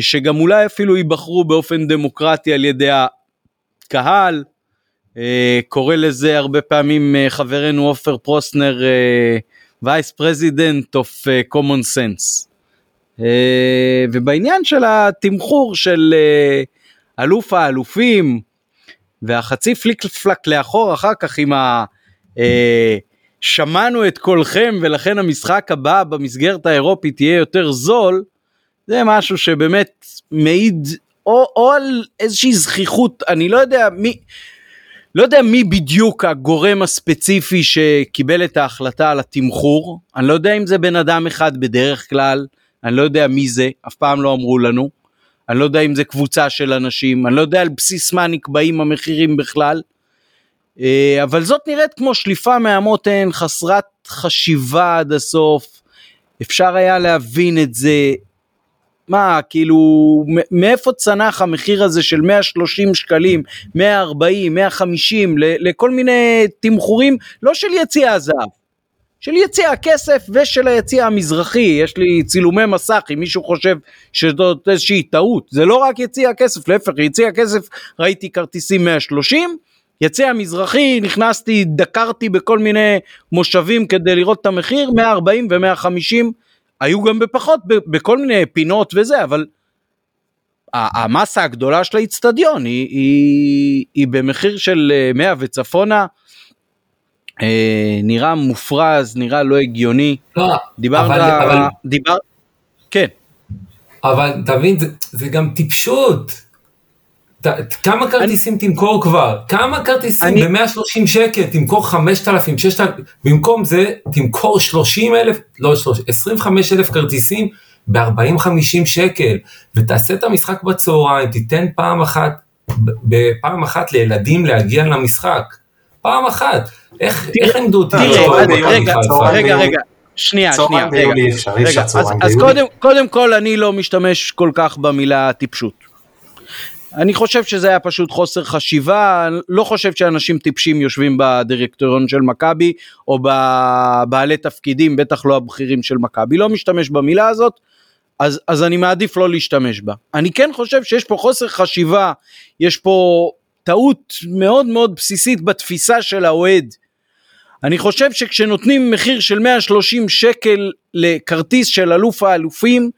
שגם אולי אפילו ייבחרו באופן דמוקרטי על ידי הקהל. Uh, קורא לזה הרבה פעמים uh, חברנו עופר פרוסנר President of uh, Common Sense. Uh, ובעניין של התמחור של uh, אלוף האלופים והחצי פליק פלק לאחור אחר כך עם שמענו את קולכם ולכן המשחק הבא במסגרת האירופית יהיה יותר זול, זה משהו שבאמת מעיד או, או על איזושהי זכיחות, אני לא יודע מי, לא יודע מי בדיוק הגורם הספציפי שקיבל את ההחלטה על התמחור, אני לא יודע אם זה בן אדם אחד בדרך כלל, אני לא יודע מי זה, אף פעם לא אמרו לנו, אני לא יודע אם זה קבוצה של אנשים, אני לא יודע על בסיס מה נקבעים המחירים בכלל, אה, אבל זאת נראית כמו שליפה מהמותן, חסרת חשיבה עד הסוף, אפשר היה להבין את זה, מה, כאילו, מאיפה צנח המחיר הזה של 130 שקלים, 140, 150, לכל מיני תמחורים, לא של יציע הזהב, של יציע הכסף ושל היציע המזרחי, יש לי צילומי מסך אם מישהו חושב שזאת איזושהי טעות, זה לא רק יציע הכסף, להפך, יציע הכסף ראיתי כרטיסים 130, יציע המזרחי נכנסתי, דקרתי בכל מיני מושבים כדי לראות את המחיר, 140 ו-150 היו גם בפחות, בכל מיני פינות וזה, אבל המסה הגדולה של האיצטדיון היא, היא, היא במחיר של 100 אה, וצפונה, נראה מופרז, נראה לא הגיוני. לא, דיברת, אבל, אבל... דיבר, כן. אבל תבין, זה, זה גם טיפשות. ת, כמה כרטיסים אני... תמכור כבר? כמה כרטיסים אני... ב-130 שקל? תמכור 5,000, 6,000, במקום זה תמכור 30 אלף, לא 30, 25 אלף כרטיסים ב-40-50 שקל, ותעשה את המשחק בצהריים, תיתן פעם אחת, בפעם אחת לילדים להגיע למשחק. פעם אחת. איך לימדו אותי? רגע, רגע, רגע. שנייה, שנייה, רגע, אז קודם כל אני לא משתמש כל כך במילה טיפשות. אני חושב שזה היה פשוט חוסר חשיבה, לא חושב שאנשים טיפשים יושבים בדירקטוריון של מכבי או בבעלי תפקידים, בטח לא הבכירים של מכבי, לא משתמש במילה הזאת, אז, אז אני מעדיף לא להשתמש בה. אני כן חושב שיש פה חוסר חשיבה, יש פה טעות מאוד מאוד בסיסית בתפיסה של האוהד. אני חושב שכשנותנים מחיר של 130 שקל לכרטיס של אלוף האלופים,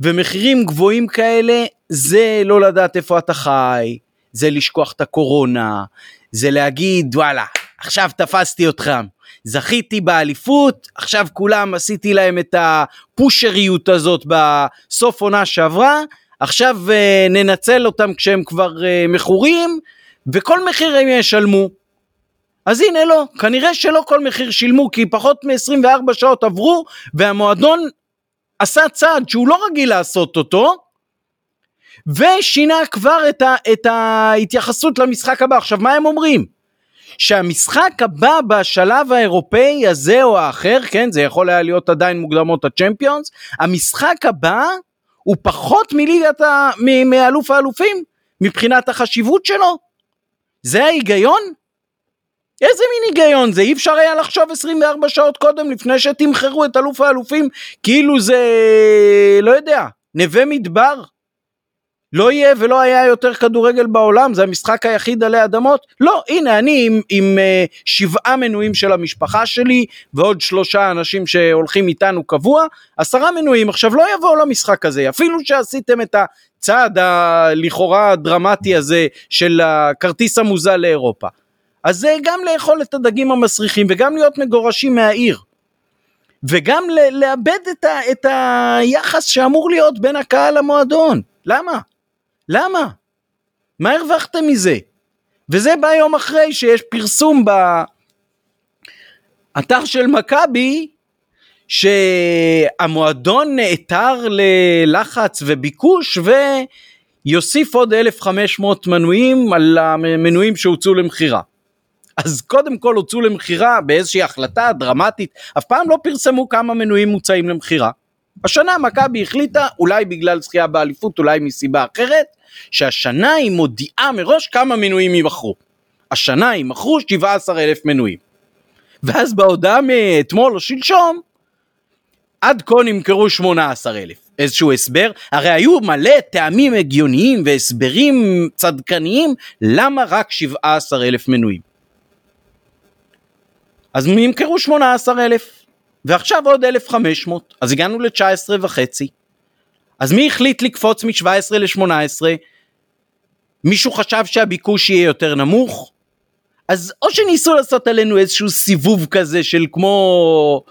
ומחירים גבוהים כאלה זה לא לדעת איפה אתה חי, זה לשכוח את הקורונה, זה להגיד וואלה עכשיו תפסתי אותכם, זכיתי באליפות, עכשיו כולם עשיתי להם את הפושריות הזאת בסוף עונה שעברה, עכשיו uh, ננצל אותם כשהם כבר uh, מכורים, וכל מחיר הם ישלמו. אז הנה לא, כנראה שלא כל מחיר שילמו כי פחות מ-24 שעות עברו והמועדון עשה צעד שהוא לא רגיל לעשות אותו, ושינה כבר את, ה, את ההתייחסות למשחק הבא. עכשיו מה הם אומרים? שהמשחק הבא בשלב האירופאי הזה או האחר, כן, זה יכול היה להיות עדיין מוקדמות הצ'מפיונס, המשחק הבא הוא פחות מליגת ה... מאלוף האלופים מבחינת החשיבות שלו. זה ההיגיון? איזה מין היגיון זה? אי אפשר היה לחשוב 24 שעות קודם לפני שתמחרו את אלוף האלופים כאילו זה, לא יודע, נווה מדבר? לא יהיה ולא היה יותר כדורגל בעולם, זה המשחק היחיד עלי אדמות? לא, הנה אני עם, עם uh, שבעה מנויים של המשפחה שלי ועוד שלושה אנשים שהולכים איתנו קבוע, עשרה מנויים, עכשיו לא יבואו למשחק הזה, אפילו שעשיתם את הצעד הלכאורה הדרמטי הזה של הכרטיס המוזל לאירופה. אז זה גם לאכול את הדגים המסריחים וגם להיות מגורשים מהעיר. וגם לאבד את, ה, את היחס שאמור להיות בין הקהל למועדון. למה? למה? מה הרווחתם מזה? וזה בא יום אחרי שיש פרסום באתר של מכבי שהמועדון נעתר ללחץ וביקוש ויוסיף עוד 1,500 מנויים על המנויים שהוצאו למכירה. אז קודם כל הוצאו למכירה באיזושהי החלטה דרמטית, אף פעם לא פרסמו כמה מנויים מוצאים למכירה. השנה מכבי החליטה, אולי בגלל זכייה באליפות, אולי מסיבה אחרת, שהשנה היא מודיעה מראש כמה מנויים יימכרו. השנה יימכרו 17 אלף מנויים. ואז בהודעה מאתמול או שלשום, עד כה נמכרו 18 אלף. איזשהו הסבר? הרי היו מלא טעמים הגיוניים והסברים צדקניים למה רק 17 אלף מנויים. אז נמכרו 18 אלף. ועכשיו עוד 1,500, אז הגענו ל-19 וחצי. אז מי החליט לקפוץ מ-17 ל-18? מישהו חשב שהביקוש יהיה יותר נמוך? אז או שניסו לעשות עלינו איזשהו סיבוב כזה של כמו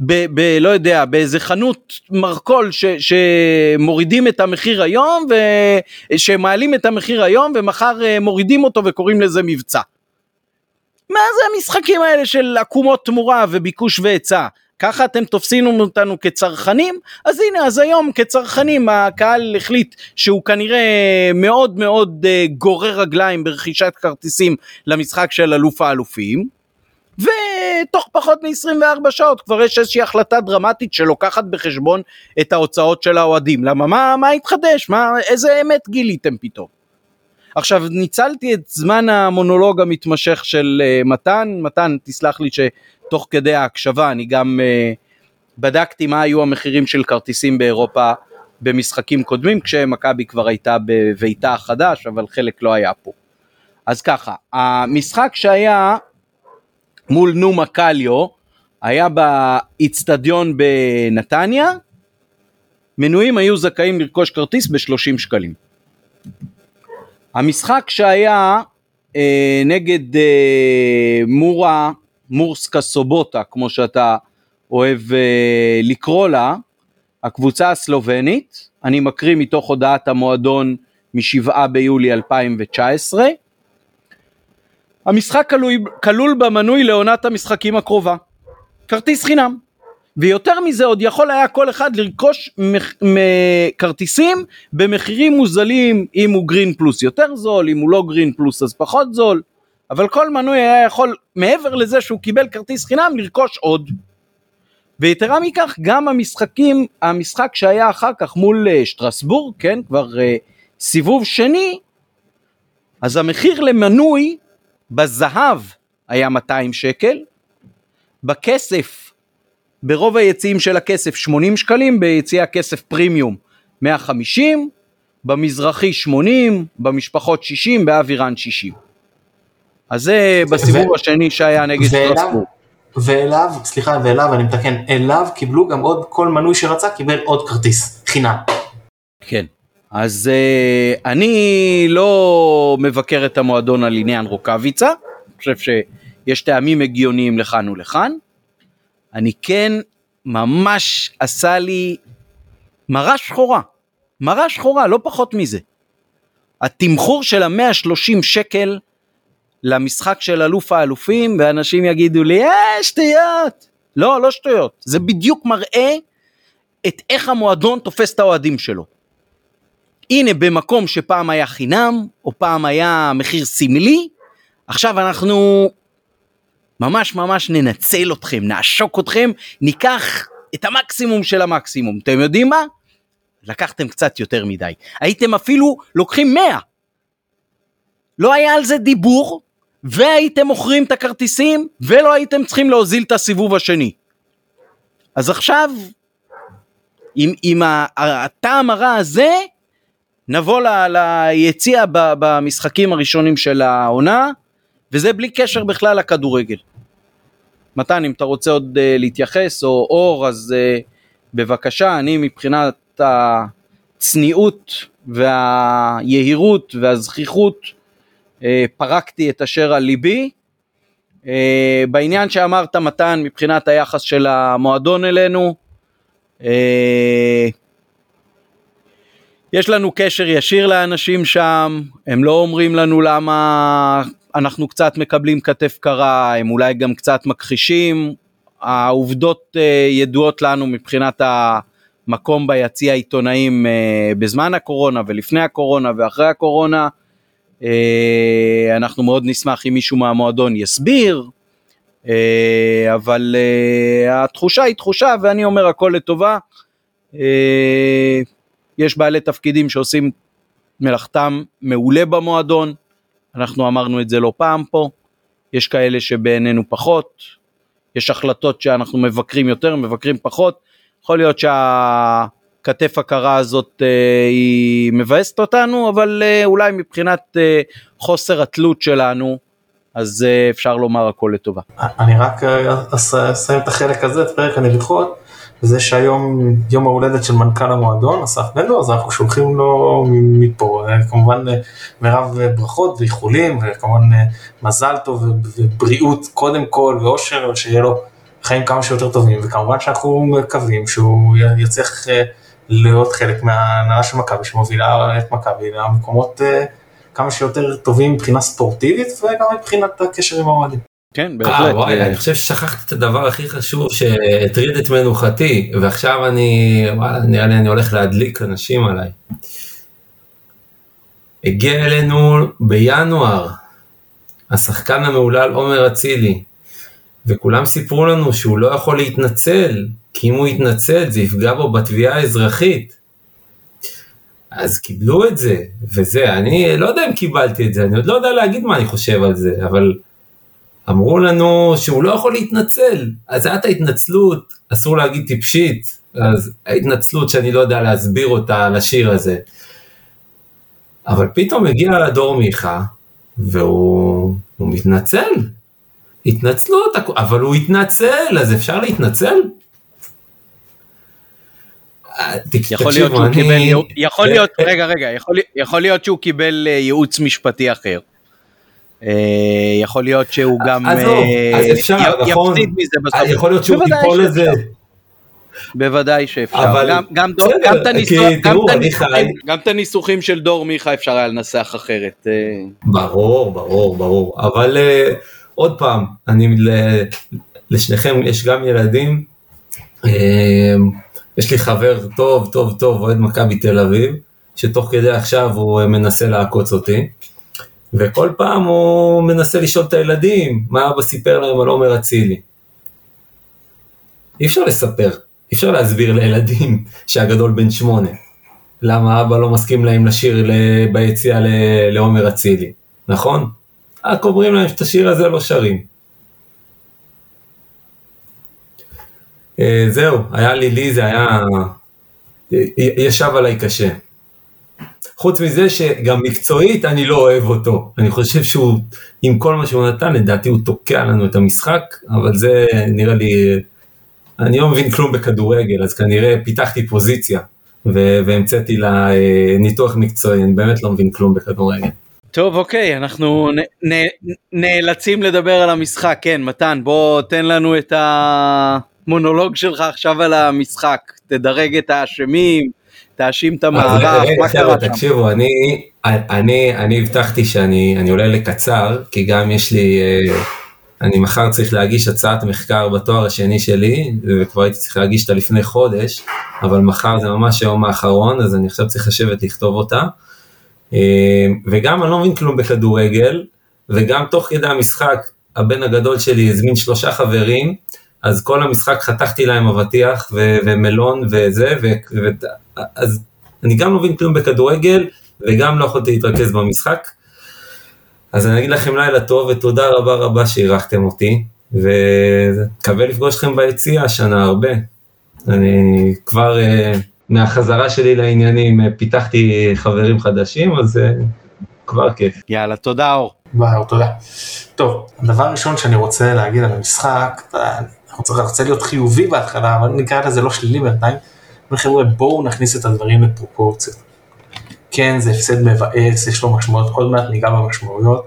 ב, ב, לא יודע, באיזה חנות מרכול ש, שמורידים את המחיר היום ושמעלים את המחיר היום ומחר אה, מורידים אותו וקוראים לזה מבצע. מה זה המשחקים האלה של עקומות תמורה וביקוש והיצע? ככה אתם תופסים אותנו כצרכנים? אז הנה, אז היום כצרכנים הקהל החליט שהוא כנראה מאוד מאוד uh, גורר רגליים ברכישת כרטיסים למשחק של אלוף האלופים. ותוך פחות מ-24 שעות כבר יש איזושהי החלטה דרמטית שלוקחת בחשבון את ההוצאות של האוהדים. למה? מה, מה התחדש? מה, איזה אמת גיליתם פתאום? עכשיו ניצלתי את זמן המונולוג המתמשך של uh, מתן, מתן תסלח לי שתוך כדי ההקשבה אני גם uh, בדקתי מה היו המחירים של כרטיסים באירופה במשחקים קודמים כשמכבי כבר הייתה בביתה החדש אבל חלק לא היה פה. אז ככה, המשחק שהיה מול נומה קליו היה באיצטדיון בנתניה, מנויים היו זכאים לרכוש כרטיס ב-30 שקלים. המשחק שהיה אה, נגד אה, מורה, מורסקה סובוטה, כמו שאתה אוהב אה, לקרוא לה, הקבוצה הסלובנית, אני מקריא מתוך הודעת המועדון מ-7 ביולי 2019, המשחק כלול, כלול במנוי לעונת המשחקים הקרובה. כרטיס חינם. ויותר מזה עוד יכול היה כל אחד לרכוש כרטיסים במחירים מוזלים אם הוא גרין פלוס יותר זול, אם הוא לא גרין פלוס אז פחות זול, אבל כל מנוי היה יכול מעבר לזה שהוא קיבל כרטיס חינם לרכוש עוד. ויתרה מכך גם המשחקים, המשחק שהיה אחר כך מול uh, שטרסבורג, כן, כבר uh, סיבוב שני, אז המחיר למנוי בזהב היה 200 שקל, בכסף, ברוב היציאים של הכסף 80 שקלים, ביציאי הכסף פרימיום 150, במזרחי 80, במשפחות 60, באווירן 60. אז זה בסיבוב ו... השני שהיה נגד סטרסבורג. ואליו, סליחה, ואליו, אני מתקן, אליו קיבלו גם עוד, כל מנוי שרצה קיבל עוד כרטיס, חינם. כן. אז uh, אני לא מבקר את המועדון על עניין רוקאביצה, אני חושב שיש טעמים הגיוניים לכאן ולכאן. אני כן, ממש עשה לי מרה שחורה, מרה שחורה, לא פחות מזה. התמחור של המאה שלושים שקל למשחק של אלוף האלופים, ואנשים יגידו לי, אה, שטויות. לא, לא שטויות, זה בדיוק מראה את איך המועדון תופס את האוהדים שלו. הנה במקום שפעם היה חינם, או פעם היה מחיר סמלי, עכשיו אנחנו ממש ממש ננצל אתכם, נעשוק אתכם, ניקח את המקסימום של המקסימום. אתם יודעים מה? לקחתם קצת יותר מדי. הייתם אפילו לוקחים 100. לא היה על זה דיבור, והייתם מוכרים את הכרטיסים, ולא הייתם צריכים להוזיל את הסיבוב השני. אז עכשיו, עם, עם הטעם הרע הזה, נבוא ל, ליציע במשחקים הראשונים של העונה, וזה בלי קשר בכלל לכדורגל. מתן, אם אתה רוצה עוד uh, להתייחס, או אור, אז uh, בבקשה, אני מבחינת הצניעות והיהירות והזכיחות uh, פרקתי את אשר על ליבי. Uh, בעניין שאמרת מתן מבחינת היחס של המועדון אלינו, uh, יש לנו קשר ישיר לאנשים שם, הם לא אומרים לנו למה אנחנו קצת מקבלים כתף קרה, הם אולי גם קצת מכחישים, העובדות uh, ידועות לנו מבחינת המקום ביציע העיתונאים uh, בזמן הקורונה ולפני הקורונה ואחרי הקורונה. Uh, אנחנו מאוד נשמח אם מישהו מהמועדון יסביר, uh, אבל uh, התחושה היא תחושה ואני אומר הכל לטובה. Uh, יש בעלי תפקידים שעושים מלאכתם מעולה במועדון, אנחנו אמרנו את זה לא פעם פה, יש כאלה שבעינינו פחות, יש החלטות שאנחנו מבקרים יותר, מבקרים פחות, יכול להיות שהכתף הקרה הזאת אה, היא מבאסת אותנו, אבל אה, אולי מבחינת אה, חוסר התלות שלנו, אז אפשר לומר הכל לטובה. אני רק אסיים את החלק הזה, את פרק הנביחות, זה שהיום יום ההולדת של מנכ"ל המועדון, אסף בן אז אנחנו שולחים לו מפה, כמובן מירב ברכות ואיחולים, וכמובן מזל טוב ובריאות קודם כל, ואושר, שיהיה לו חיים כמה שיותר טובים, וכמובן שאנחנו מקווים שהוא יצליח להיות חלק מהנהלה של מכבי שמובילה את מכבי למקומות כמה שיותר טובים מבחינה ספורטיבית וגם מבחינת הקשר עם האוהדים. כן, בהחלט. אה, וואי, אני חושב ששכחתי את הדבר הכי חשוב שהטריד את מנוחתי, ועכשיו אני, וואלה, נראה לי אני הולך להדליק אנשים עליי. הגיע אלינו בינואר השחקן המהולל עומר אצילי, וכולם סיפרו לנו שהוא לא יכול להתנצל, כי אם הוא יתנצל זה יפגע בו בתביעה האזרחית. אז קיבלו את זה, וזה, אני לא יודע אם קיבלתי את זה, אני עוד לא יודע להגיד מה אני חושב על זה, אבל אמרו לנו שהוא לא יכול להתנצל, אז הייתה ההתנצלות, אסור להגיד טיפשית, אז ההתנצלות שאני לא יודע להסביר אותה לשיר הזה. אבל פתאום הגיע דור מיכה, והוא מתנצל. התנצלות, אבל הוא התנצל, אז אפשר להתנצל? יכול להיות שהוא קיבל, יכול להיות, רגע רגע, יכול להיות שהוא קיבל אה, ייעוץ משפטי אחר. אה, יכול להיות שהוא גם אה, נכון, יכול להיות שהוא טיפול לזה. בוודאי שאפשר, גם את הניסוחים של דור מיכה אפשר היה לנסח אחרת. ברור, ברור, ברור, אבל עוד פעם, לשניכם יש גם ילדים, יש לי חבר טוב, טוב, טוב, אוהד מכבי תל אביב, שתוך כדי עכשיו הוא אה, מנסה לעקוץ אותי, וכל פעם הוא מנסה לשאול את הילדים, מה אבא סיפר להם על עומר אצילי. אי אפשר לספר, אי אפשר להסביר לילדים שהגדול בן שמונה, למה אבא לא מסכים להם לשיר ביציאה לעומר אצילי, נכון? רק אומרים להם שאת השיר הזה לא שרים. אה, זהו, היה לי, לי זה היה, ישב עליי קשה. חוץ מזה שגם מקצועית אני לא אוהב אותו. אני חושב שהוא, עם כל מה שהוא נתן, לדעתי הוא תוקע לנו את המשחק, אבל זה נראה לי, אני לא מבין כלום בכדורגל, אז כנראה פיתחתי פוזיציה והמצאתי לה אה, ניתוח מקצועי, אני באמת לא מבין כלום בכדורגל. טוב אוקיי אנחנו נאלצים לדבר על המשחק כן מתן בוא תן לנו את. המונולוג שלך עכשיו על המשחק, תדרג את האשמים, תאשים את המערך, מה קרה שם? תקשיבו, אני, אני, אני הבטחתי שאני עולה לקצר, כי גם יש לי, אה, אני מחר צריך להגיש הצעת מחקר בתואר השני שלי, וכבר הייתי צריך להגיש אותה לפני חודש, אבל מחר זה ממש היום האחרון, אז אני עכשיו צריך לשבת לכתוב אותה. אה, וגם אני לא מבין כלום בכדורגל, וגם תוך כדי המשחק, הבן הגדול שלי הזמין שלושה חברים, אז כל המשחק חתכתי להם אבטיח ו- ומלון וזה, ו- ו- אז אני גם לא מבין כלום בכדורגל, וגם לא יכולתי להתרכז במשחק. אז אני אגיד לכם לילה טוב, ותודה רבה רבה שאירחתם אותי, ומקווה לפגוש אתכם ביציאה השנה הרבה. אני כבר uh, מהחזרה שלי לעניינים uh, פיתחתי חברים חדשים, אז uh, כבר כיף. יאללה, תודה אור. ביי, תודה. טוב, הדבר הראשון שאני רוצה להגיד על המשחק, אנחנו צריכים רוצה להיות חיובי בהתחלה, אבל נקרא לזה לא שלילי בינתיים. חבר'ה בואו נכניס את הדברים לפרופורציות. כן זה הפסד מבאס, יש לו משמעויות, עוד מעט ניגע במשמעויות.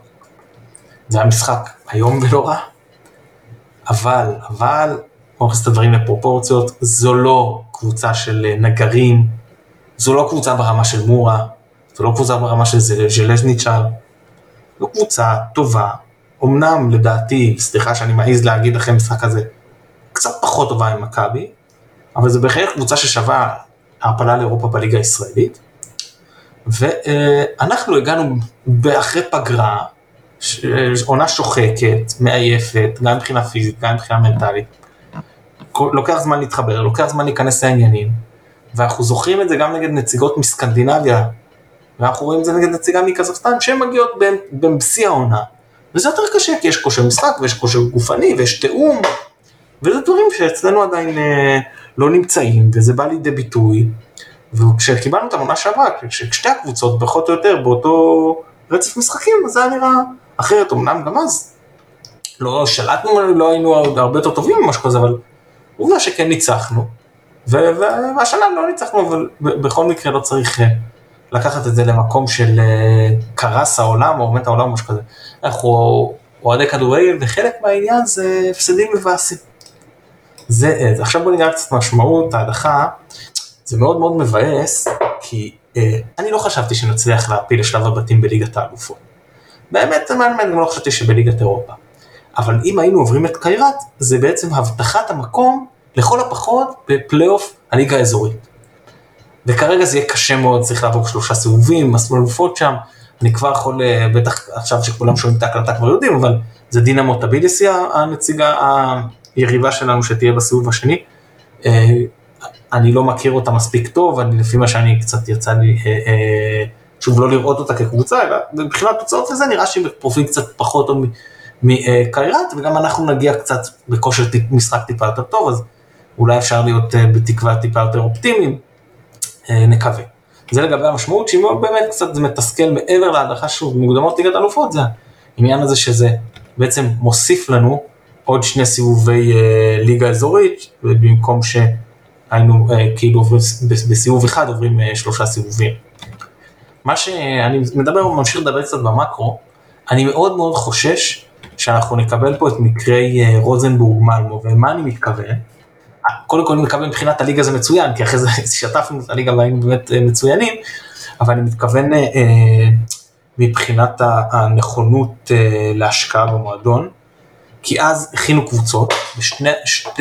זה היה משחק איום ולא רע. אבל, אבל, בואו נכניס את הדברים לפרופורציות, זו לא קבוצה של אה, נגרים, זו לא קבוצה ברמה של מורה, זו לא קבוצה ברמה של ז'לז'ניצ'ר, זו קבוצה טובה, אמנם לדעתי, סליחה שאני מעז להגיד אחרי משחק הזה, קצת פחות טובה ממכבי, אבל זה בהחלט קבוצה ששווה העפלה לאירופה בליגה הישראלית. ואנחנו הגענו אחרי פגרה, עונה שוחקת, מעייפת, גם מבחינה פיזית, גם מבחינה מנטלית. לוקח זמן להתחבר, לוקח זמן להיכנס לעניינים, ואנחנו זוכרים את זה גם נגד נציגות מסקנדינביה, ואנחנו רואים את זה נגד נציגה מקזחסטן, שהן מגיעות בשיא העונה. וזה יותר קשה, כי יש כושר משחק, ויש כושר גופני, ויש תיאום, וזה דברים שאצלנו עדיין אה, לא נמצאים, וזה בא לידי ביטוי. וכשקיבלנו את המונה שעברה, כששתי הקבוצות פחות או יותר באותו רצף משחקים, זה היה נראה אחרת, אמנם גם אז לא שלטנו, לא היינו הרבה יותר טובים ממשהו כזה, אבל עובדה שכן ניצחנו. והשנה לא ניצחנו, אבל בכל מקרה לא צריך אה, לקחת את זה למקום של אה, קרס העולם או מת העולם או משהו כזה. אנחנו אוהדי כדורגל וחלק מהעניין זה הפסדים מבאסים. זה עז. עכשיו בוא נראה קצת משמעות, ההדחה, זה מאוד מאוד מבאס, כי אה, אני לא חשבתי שנצליח להפיל לשלב הבתים בליגת האלופות. באמת, באמת, גם לא חשבתי שבליגת אירופה. אבל אם היינו עוברים את קיירת, זה בעצם הבטחת המקום, לכל הפחות, בפלייאוף הליגה האזורית. וכרגע זה יהיה קשה מאוד, צריך לעבור שלושה סיבובים, מסלול אלופות שם, אני כבר יכול, אה, בטח עכשיו שכולם שומעים את ההקלטה כבר יודעים, אבל זה דינמו טביליסי הנציגה, היריבה שלנו שתהיה בסיבוב השני. אה, אני לא מכיר אותה מספיק טוב, אני, לפי מה שאני קצת יצא לי, אה, אה, שוב לא לראות אותה כקבוצה, אלא מבחינת תוצאות וזה נראה שהיא בפרופיל קצת פחות טוב מקיירת, וגם אנחנו נגיע קצת בכושר משחק טיפה יותר טוב, אז אולי אפשר להיות בתקווה טיפה יותר אופטימיים, נקווה. זה לגבי המשמעות שהיא באמת קצת מתסכל מעבר להדרכה שוב מוקדמות ליגת אלופות, זה העניין הזה שזה בעצם מוסיף לנו עוד שני סיבובי אה, ליגה אזורית, במקום שהיינו אה, כאילו בסיבוב אחד עוברים אה, שלושה סיבובים. מה שאני מדבר, ממשיך לדבר קצת במקרו, אני מאוד מאוד חושש שאנחנו נקבל פה את מקרי רוזנבורג מלמו, ומה אני מתכוון? קודם כל אני מקווה מבחינת הליגה זה מצוין, כי אחרי זה שטפנו את הליגה והיינו באמת מצוינים, אבל אני מתכוון מבחינת הנכונות להשקעה במועדון, כי אז הכינו קבוצות בשני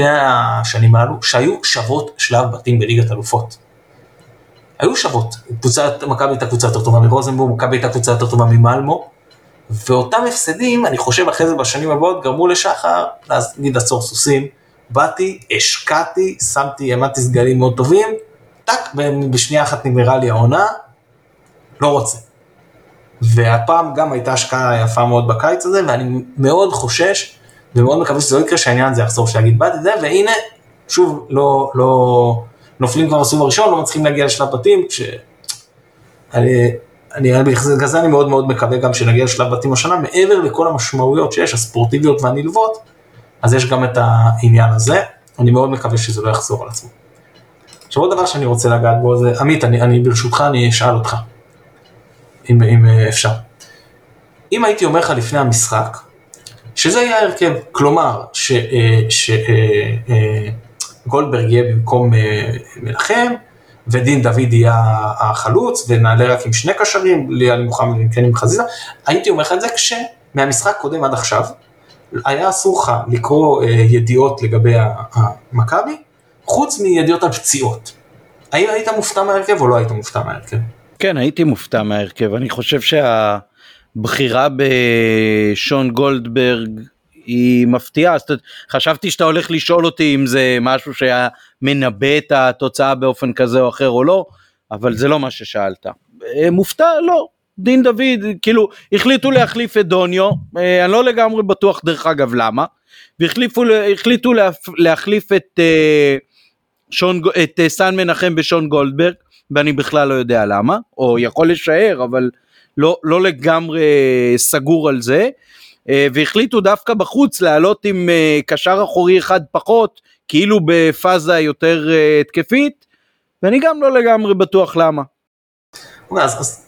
השנים הללו שהיו שוות שלב בתים בליגת אלופות. היו שוות, קבוצת מכבי הייתה קבוצה יותר טובה מרוזנבורג, מכבי הייתה קבוצה יותר טובה ממלמו, ואותם הפסדים, אני חושב אחרי זה בשנים הבאות, גרמו לשחר, אז נגיד עצור סוסים, באתי, השקעתי, שמתי, העמדתי סגלים מאוד טובים, טאק, בשנייה אחת נגמרה לי העונה, לא רוצה. והפעם גם הייתה השקעה יפה מאוד בקיץ הזה, ואני מאוד חושש, ומאוד מקווה שזה לא יקרה שהעניין הזה יחזור, שיגיד באתי זה, והנה, שוב, לא, לא, נופלים כבר בסיבוב הראשון, לא מצליחים להגיע לשלב בתים, כש... אני, אני, בגלל זה אני מאוד מאוד מקווה גם שנגיע לשלב בתים השנה, מעבר לכל המשמעויות שיש, הספורטיביות והנלוות, אז יש גם את העניין הזה, אני מאוד מקווה שזה לא יחזור על עצמו. עכשיו עוד דבר שאני רוצה לגעת בו זה, עמית, אני, אני ברשותך אני אשאל אותך, אם, אם אה, אפשר. אם הייתי אומר לך לפני המשחק, שזה יהיה ההרכב, כלומר, שגולדברג אה, אה, יהיה במקום מנחם, ודין דוד יהיה החלוץ, ונעלה רק עם שני קשרים, ליאל מוחמד כן עם חזיזה, הייתי אומר לך את זה כשמהמשחק קודם עד עכשיו, היה אסור לך לקרוא אה, ידיעות לגבי המכבי, חוץ מידיעות על פציעות. האם היית מופתע מהרכב או לא היית מופתע מהרכב? כן, הייתי מופתע מהרכב. אני חושב שהבחירה בשון גולדברג היא מפתיעה. חשבתי שאתה הולך לשאול אותי אם זה משהו שהיה מנבא את התוצאה באופן כזה או אחר או לא, אבל זה לא מה ששאלת. אה, מופתע? לא. דין דוד, כאילו, החליטו להחליף את דוניו, אה, אני לא לגמרי בטוח דרך אגב למה, והחליטו להחליף את, אה, שון, את סן מנחם בשון גולדברג, ואני בכלל לא יודע למה, או יכול לשער, אבל לא, לא לגמרי סגור על זה, והחליטו דווקא בחוץ לעלות עם קשר אחורי אחד פחות, כאילו בפאזה יותר התקפית, ואני גם לא לגמרי בטוח למה. אז, אז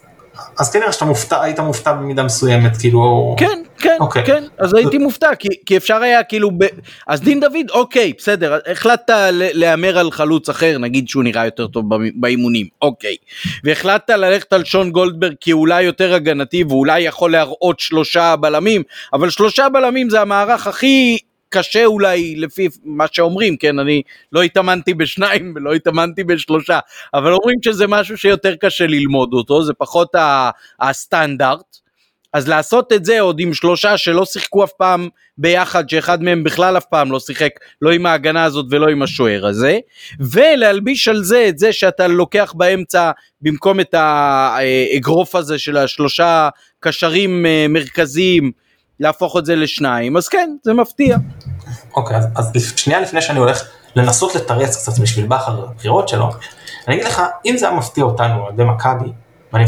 אז כנראה שאתה מופתע, היית מופתע במידה מסוימת, כאילו... כן, כן, okay. אוקיי. כן, אז הייתי מופתע, כי, כי אפשר היה כאילו, ב... אז דין דוד, אוקיי, בסדר, החלטת להמר על חלוץ אחר, נגיד שהוא נראה יותר טוב באימונים, אוקיי. והחלטת ללכת על שון גולדברג כי הוא אולי יותר הגנתי ואולי יכול להראות שלושה בלמים, אבל שלושה בלמים זה המערך הכי קשה אולי לפי מה שאומרים, כן, אני לא התאמנתי בשניים ולא התאמנתי בשלושה, אבל אומרים שזה משהו שיותר קשה ללמוד אותו, זה פחות הסטנדרט. אז לעשות את זה עוד עם שלושה שלא שיחקו אף פעם ביחד, שאחד מהם בכלל אף פעם לא שיחק, לא עם ההגנה הזאת ולא עם השוער הזה, ולהלביש על זה את זה שאתה לוקח באמצע במקום את האגרוף הזה של השלושה קשרים אה, מרכזיים, להפוך את זה לשניים, אז כן, זה מפתיע. אוקיי, אז, שנייה לפני שאני הולך לנסות לתרץ קצת בשביל בכר הבחירות שלו, אני אגיד לך, אם זה היה מפתיע אותנו, אוהדי מכבי, ואני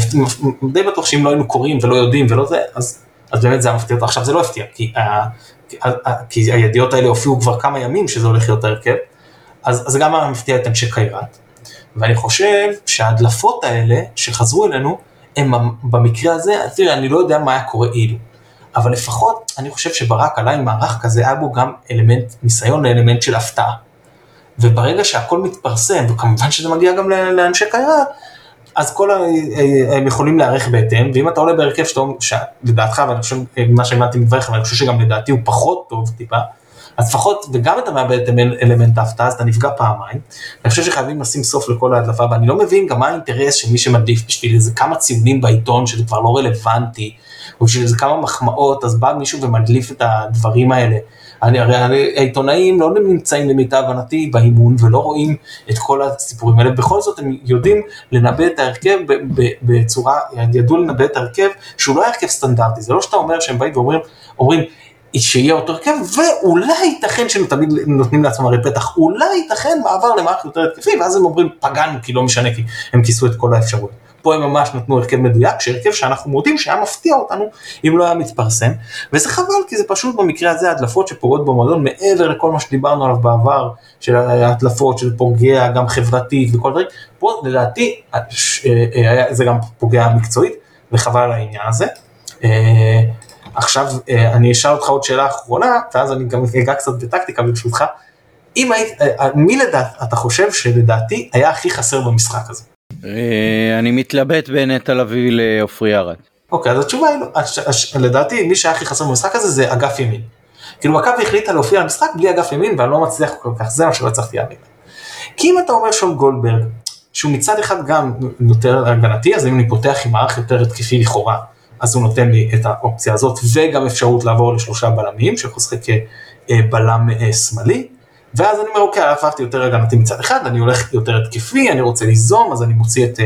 די בטוח שאם לא היינו קוראים ולא יודעים ולא זה, אז, אז באמת זה היה מפתיע אותנו. עכשיו זה לא הפתיע, כי, uh, כי, הידיעות האלה הופיעו כבר כמה ימים שזה הולך להיות ההרכב, אז, אז גם מפתיע את אנשי קיירת. ואני חושב שההדלפות האלה שחזרו אלינו, הם במקרה הזה, תראה, אני לא יודע מה היה קורה אילו. אבל לפחות אני חושב שברק עלה עם מערך כזה, היה בו גם אלמנט, ניסיון לאלמנט של הפתעה. וברגע שהכל מתפרסם, וכמובן שזה מגיע גם לאנשי קיירת, אז כל ה... הם יכולים להיערך בהתאם, ואם אתה עולה בהרכב שאתה, לדעתך, ואני חושב, מה שהבנתי מדבריך, ואני חושב שגם לדעתי הוא פחות טוב טיפה, אז לפחות, וגם אתה מאבד את אלמנט ההפתעה, אז אתה נפגע פעמיים. אני חושב שחייבים לשים סוף לכל ההדלפה, ואני לא מבין גם מה האינטרס של מי שמדליף בשביל איזה כמה ציונים בעיתון, שזה כבר לא רלוונטי, או בשביל איזה כמה מחמאות, אז בא מישהו ומדליף את הדברים האלה. אני, הרי העיתונאים לא נמצאים למיטב הבנתי באימון ולא רואים את כל הסיפורים האלה, בכל זאת הם יודעים לנבא את ההרכב בצורה, ידעו לנבא את ההרכב שהוא לא הרכב סטנדרטי, זה לא שאתה אומר שהם באים ואומרים, אומרים, שיהיה אותו הרכב, ואולי ייתכן שהם תמיד נותנים לעצמם הרי פתח, אולי ייתכן מעבר למערכת יותר התקפי, ואז הם אומרים פגענו כי לא משנה, כי הם כיסו את כל האפשרויות. פה הם ממש נתנו הרכב מדויק, שהרכב שאנחנו מודים שהיה מפתיע אותנו אם לא היה מתפרסם, וזה חבל כי זה פשוט במקרה הזה הדלפות שפוגעות במועדון מעבר לכל מה שדיברנו עליו בעבר, של ההדלפות של פוגע גם חברתית וכל דברים, פה לדעתי אה, אה, זה גם פוגע מקצועית, וחבל על העניין הזה. אה, עכשיו אני אשאל אותך עוד שאלה אחרונה, ואז אני גם אגע קצת בטקטיקה ברשותך. אם היית, מי לדעת, אתה חושב שלדעתי היה הכי חסר במשחק הזה? אה, אני מתלבט בין נטע לביא לעופרי ארד. אוקיי, אז התשובה היא לא, לדעתי מי שהיה הכי חסר במשחק הזה זה אגף ימין. כאילו מכבי החליטה להופיע למשחק בלי אגף ימין ואני לא מצליח כל כך, זה מה שלא הצלחתי להבין. כי אם אתה אומר שון גולדברג, שהוא מצד אחד גם יותר הגנתי, אז אם אני פותח עם מערך יותר התקפי לכאורה, אז הוא נותן לי את האופציה הזאת, וגם אפשרות לעבור לשלושה בלמים, שיכול לשחק כבלם אה, שמאלי. ואז אני אומר, אוקיי, הפכתי יותר הגנתי מצד אחד, אני הולך יותר התקפי, אני רוצה ליזום, אז אני מוציא את...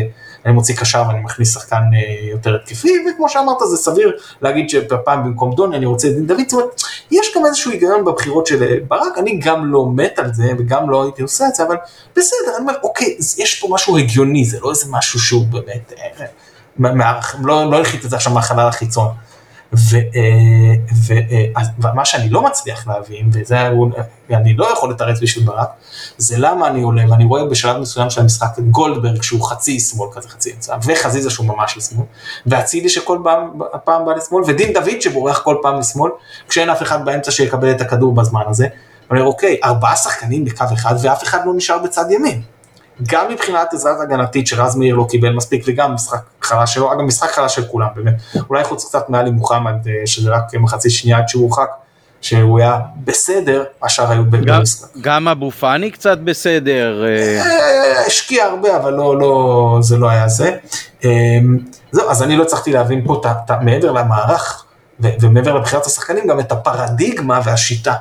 אני מוציא קשר ואני מכניס שחקן אה, יותר התקפי, וכמו שאמרת זה סביר להגיד שפעם במקום דוני אני רוצה את דין דוד, זאת אומרת, יש גם איזשהו היגיון בבחירות של אה, ברק, אני גם לא מת על זה וגם לא הייתי עושה את זה, אבל בסדר, אני אומר, אוקיי, יש פה משהו הגיוני, זה לא איזה משהו שהוא באמת, אה, לא, לא הלכית את זה עכשיו מהחלל החיצון. ומה אה, שאני לא מצליח להבין, וזה, אני לא יכול לתרץ בשביל ברק, זה למה אני עולה ואני רואה בשלב מסוים של המשחק את גולדברג שהוא חצי שמאל כזה, חצי אמצע, וחזיזה שהוא ממש לשמאל, ואצילי שכל פעם, פעם בא לשמאל, ודין דוד שבורח כל פעם לשמאל, כשאין אף אחד באמצע שיקבל את הכדור בזמן הזה. אני אומר, אוקיי, ארבעה שחקנים בקו אחד ואף אחד לא נשאר בצד ימין. גם מבחינת עזרת הגנתית שרז מאיר לא קיבל מספיק וגם משחק חלש שלו, אגב משחק חלש של כולם באמת, אולי חוץ קצת מעלי מוחמד אה, שזה רק מחצי שנייה עד שהוא הורחק, שהוא היה בסדר, השאר היו במשחק. גם אבו פאני קצת בסדר. אה. אה, השקיע הרבה אבל לא, לא, זה לא היה זה. זהו, אז אני לא הצלחתי להבין פה מעבר למערך ומעבר לבחירת השחקנים גם את הפרדיגמה והשיטה.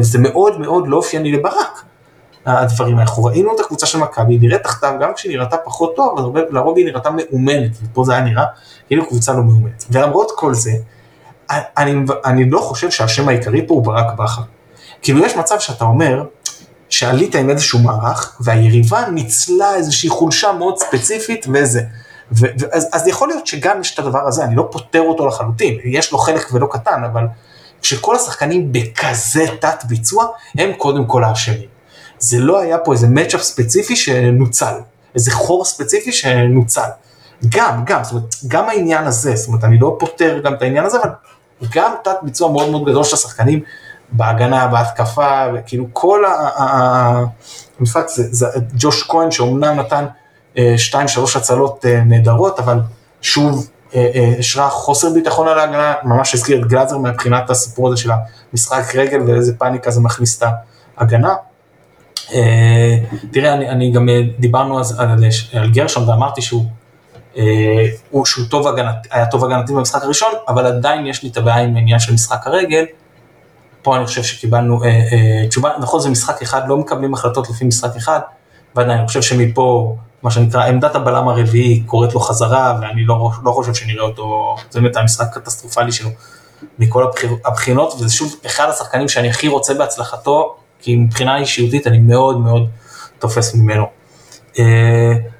זה מאוד מאוד לא אופייני לברק. הדברים, אנחנו ראינו את הקבוצה של מכבי, נראית תחתיו, גם כשהיא נראתה פחות טוב, אז לרוב היא נראתה מאומנת, ופה זה היה נראה כאילו קבוצה לא מאומנת. ולמרות כל זה, אני, אני לא חושב שהשם העיקרי פה הוא ברק בכר. כאילו יש מצב שאתה אומר, שעלית עם איזשהו מערך, והיריבה ניצלה איזושהי חולשה מאוד ספציפית וזה. ו- אז, אז יכול להיות שגם יש את הדבר הזה, אני לא פותר אותו לחלוטין, יש לו חלק ולא קטן, אבל כשכל השחקנים בכזה תת ביצוע, הם קודם כל האשמים. זה לא היה פה איזה מצ'אפ ספציפי שנוצל, איזה חור ספציפי שנוצל. גם, גם, זאת אומרת, גם העניין הזה, זאת אומרת, אני לא פותר גם את העניין הזה, אבל גם תת ביצוע מאוד מאוד גדול של השחקנים בהגנה, בהתקפה, וכאילו כל המשחק, זה, זה ג'וש כהן שאומנם נתן אה, שתיים, שלוש הצלות אה, נהדרות, אבל שוב, השרה אה, חוסר ביטחון על ההגנה, ממש הזכיר את גלאזר מבחינת הסיפור הזה של המשחק רגל ואיזה פאניקה זה מכניס את ההגנה. אה, תראה, אני, אני גם אה, דיברנו אז על, על גרשון ואמרתי שהוא, אה, הוא, שהוא טוב הגנת, היה טוב הגנתי במשחק הראשון, אבל עדיין יש לי את הבעיה עם העניין של משחק הרגל. פה אני חושב שקיבלנו אה, אה, תשובה, נכון זה משחק אחד, לא מקבלים החלטות לפי משחק אחד, ועדיין אני חושב שמפה, מה שנקרא, עמדת הבלם הרביעי קוראת לו חזרה, ואני לא, לא חושב שנראה אותו, זה באמת המשחק הקטסטרופלי שלו מכל הבחינות, וזה שוב אחד השחקנים שאני הכי רוצה בהצלחתו, כי מבחינה אישיותית אני מאוד מאוד תופס ממנו. Uh,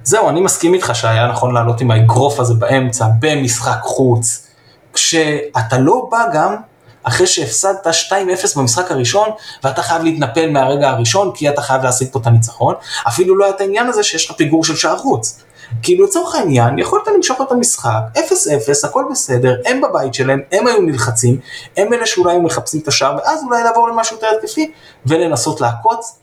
זהו, אני מסכים איתך שהיה נכון לעלות עם האגרוף הזה באמצע, במשחק חוץ, כשאתה לא בא גם אחרי שהפסדת 2-0 במשחק הראשון, ואתה חייב להתנפל מהרגע הראשון, כי אתה חייב להשיג פה את הניצחון, אפילו לא היה את העניין הזה שיש לך פיגור של שער חוץ. כאילו לצורך העניין, יכולת למשוך את המשחק, 0-0, הכל בסדר, הם בבית שלהם, הם היו נלחצים, הם אלה שאולי מחפשים את השער, ואז אולי לעבור למשהו יותר התקפי, ולנסות לעקוץ.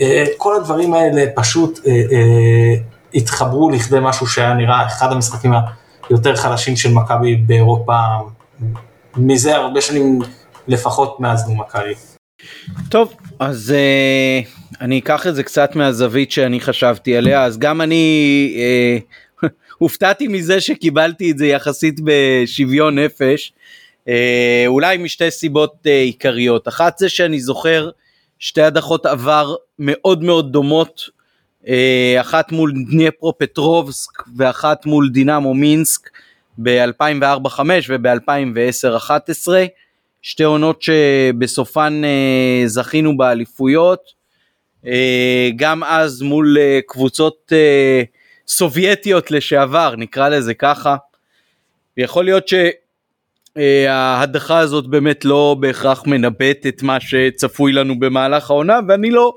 אה, כל הדברים האלה פשוט אה, אה, התחברו לכדי משהו שהיה נראה אחד המשחקים היותר חלשים של מכבי באירופה מזה הרבה שנים לפחות מאז נו מכבי. טוב אז אני אקח את זה קצת מהזווית שאני חשבתי עליה אז גם אני uh, הופתעתי מזה שקיבלתי את זה יחסית בשוויון נפש. uh, אולי משתי סיבות uh, עיקריות. אחת זה שאני זוכר שתי הדחות עבר מאוד מאוד דומות אה, אחת מול דניפרו פטרובסק ואחת מול דינמו מינסק ב-2004-2005 וב-2010-2011 שתי עונות שבסופן אה, זכינו באליפויות. אה, גם אז מול קבוצות סובייטיות לשעבר נקרא לזה ככה. יכול להיות שההדחה הזאת באמת לא בהכרח מנבאת את מה שצפוי לנו במהלך העונה ואני לא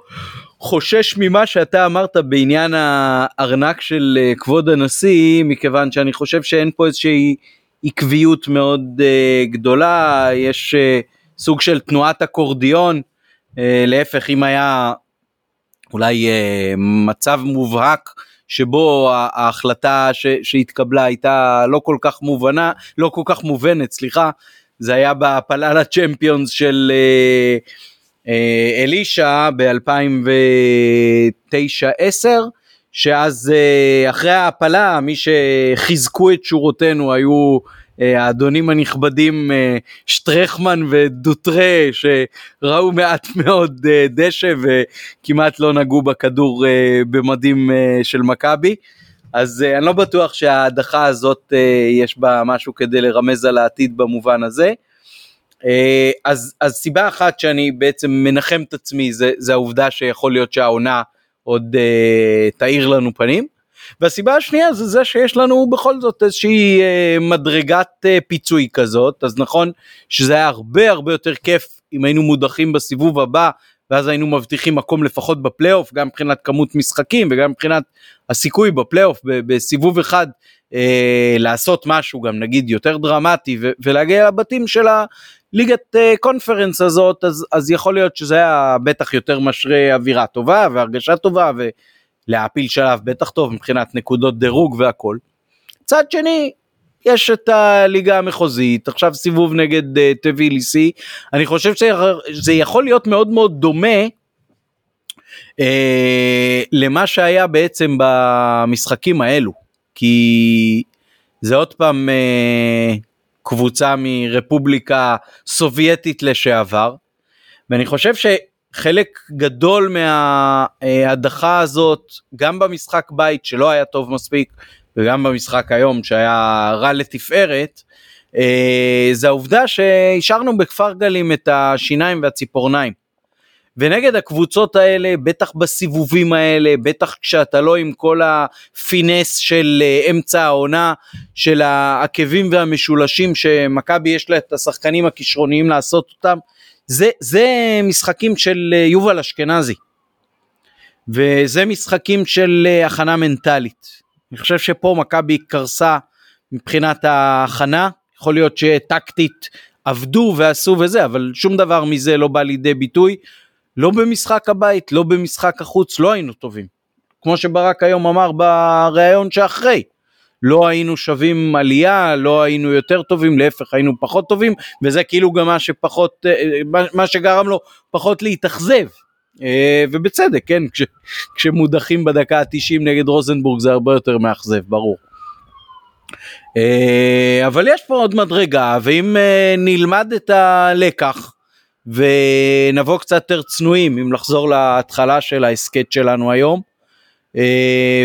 חושש ממה שאתה אמרת בעניין הארנק של אה, כבוד הנשיא, מכיוון שאני חושב שאין פה איזושהי עקביות מאוד גדולה, יש סוג של תנועת אקורדיון, להפך אם היה אולי uh, מצב מובהק שבו ההחלטה ש, שהתקבלה הייתה לא כל כך מובנה, לא כל כך מובנת, סליחה, זה היה בהפלה לצ'מפיונס של uh, אה, אלישע ב-2009-10 שאז אה, אחרי ההעפלה מי שחיזקו את שורותינו היו אה, האדונים הנכבדים שטרחמן ודוטרה שראו מעט מאוד דשא וכמעט לא נגעו בכדור במדים של מכבי. אז אני לא בטוח שההדחה הזאת יש בה משהו כדי לרמז על העתיד במובן הזה. אה, אז, אז סיבה אחת שאני בעצם מנחם את עצמי זה, זה העובדה שיכול להיות שהעונה עוד תאיר לנו פנים. והסיבה השנייה זה זה שיש לנו בכל זאת איזושהי uh, מדרגת uh, פיצוי כזאת אז נכון שזה היה הרבה הרבה יותר כיף אם היינו מודחים בסיבוב הבא ואז היינו מבטיחים מקום לפחות בפלייאוף גם מבחינת כמות משחקים וגם מבחינת הסיכוי בפלייאוף בסיבוב אחד אה, לעשות משהו גם נגיד יותר דרמטי ולהגיע לבתים של הליגת אה, קונפרנס הזאת אז, אז יכול להיות שזה היה בטח יותר משרה אווירה טובה והרגשה טובה ולהעפיל שלב בטח טוב מבחינת נקודות דירוג והכל. צד שני יש את הליגה המחוזית עכשיו סיבוב נגד uh, טביליסי אני חושב שזה יכול להיות מאוד מאוד דומה uh, למה שהיה בעצם במשחקים האלו כי זה עוד פעם uh, קבוצה מרפובליקה סובייטית לשעבר ואני חושב שחלק גדול מההדחה הזאת גם במשחק בית שלא היה טוב מספיק וגם במשחק היום שהיה רע לתפארת, אה, זה העובדה שהשארנו בכפר גלים את השיניים והציפורניים. ונגד הקבוצות האלה, בטח בסיבובים האלה, בטח כשאתה לא עם כל הפינס של אה, אמצע העונה, של העקבים והמשולשים שמכבי יש לה את השחקנים הכישרוניים לעשות אותם, זה, זה משחקים של אה, יובל אשכנזי. וזה משחקים של הכנה מנטלית. אני חושב שפה מכבי קרסה מבחינת ההכנה, יכול להיות שטקטית עבדו ועשו וזה, אבל שום דבר מזה לא בא לידי ביטוי, לא במשחק הבית, לא במשחק החוץ, לא היינו טובים. כמו שברק היום אמר בריאיון שאחרי, לא היינו שווים עלייה, לא היינו יותר טובים, להפך היינו פחות טובים, וזה כאילו גם מה שפחות, אה, מה שגרם לו פחות להתאכזב. אה, ובצדק, כן, כש, כשמודחים בדקה ה-90 נגד רוזנבורג זה הרבה יותר מאכזב, ברור. אה, אבל יש פה עוד מדרגה, ואם נלמד את הלקח ונבוא קצת יותר צנועים, אם לחזור להתחלה של ההסכת שלנו היום,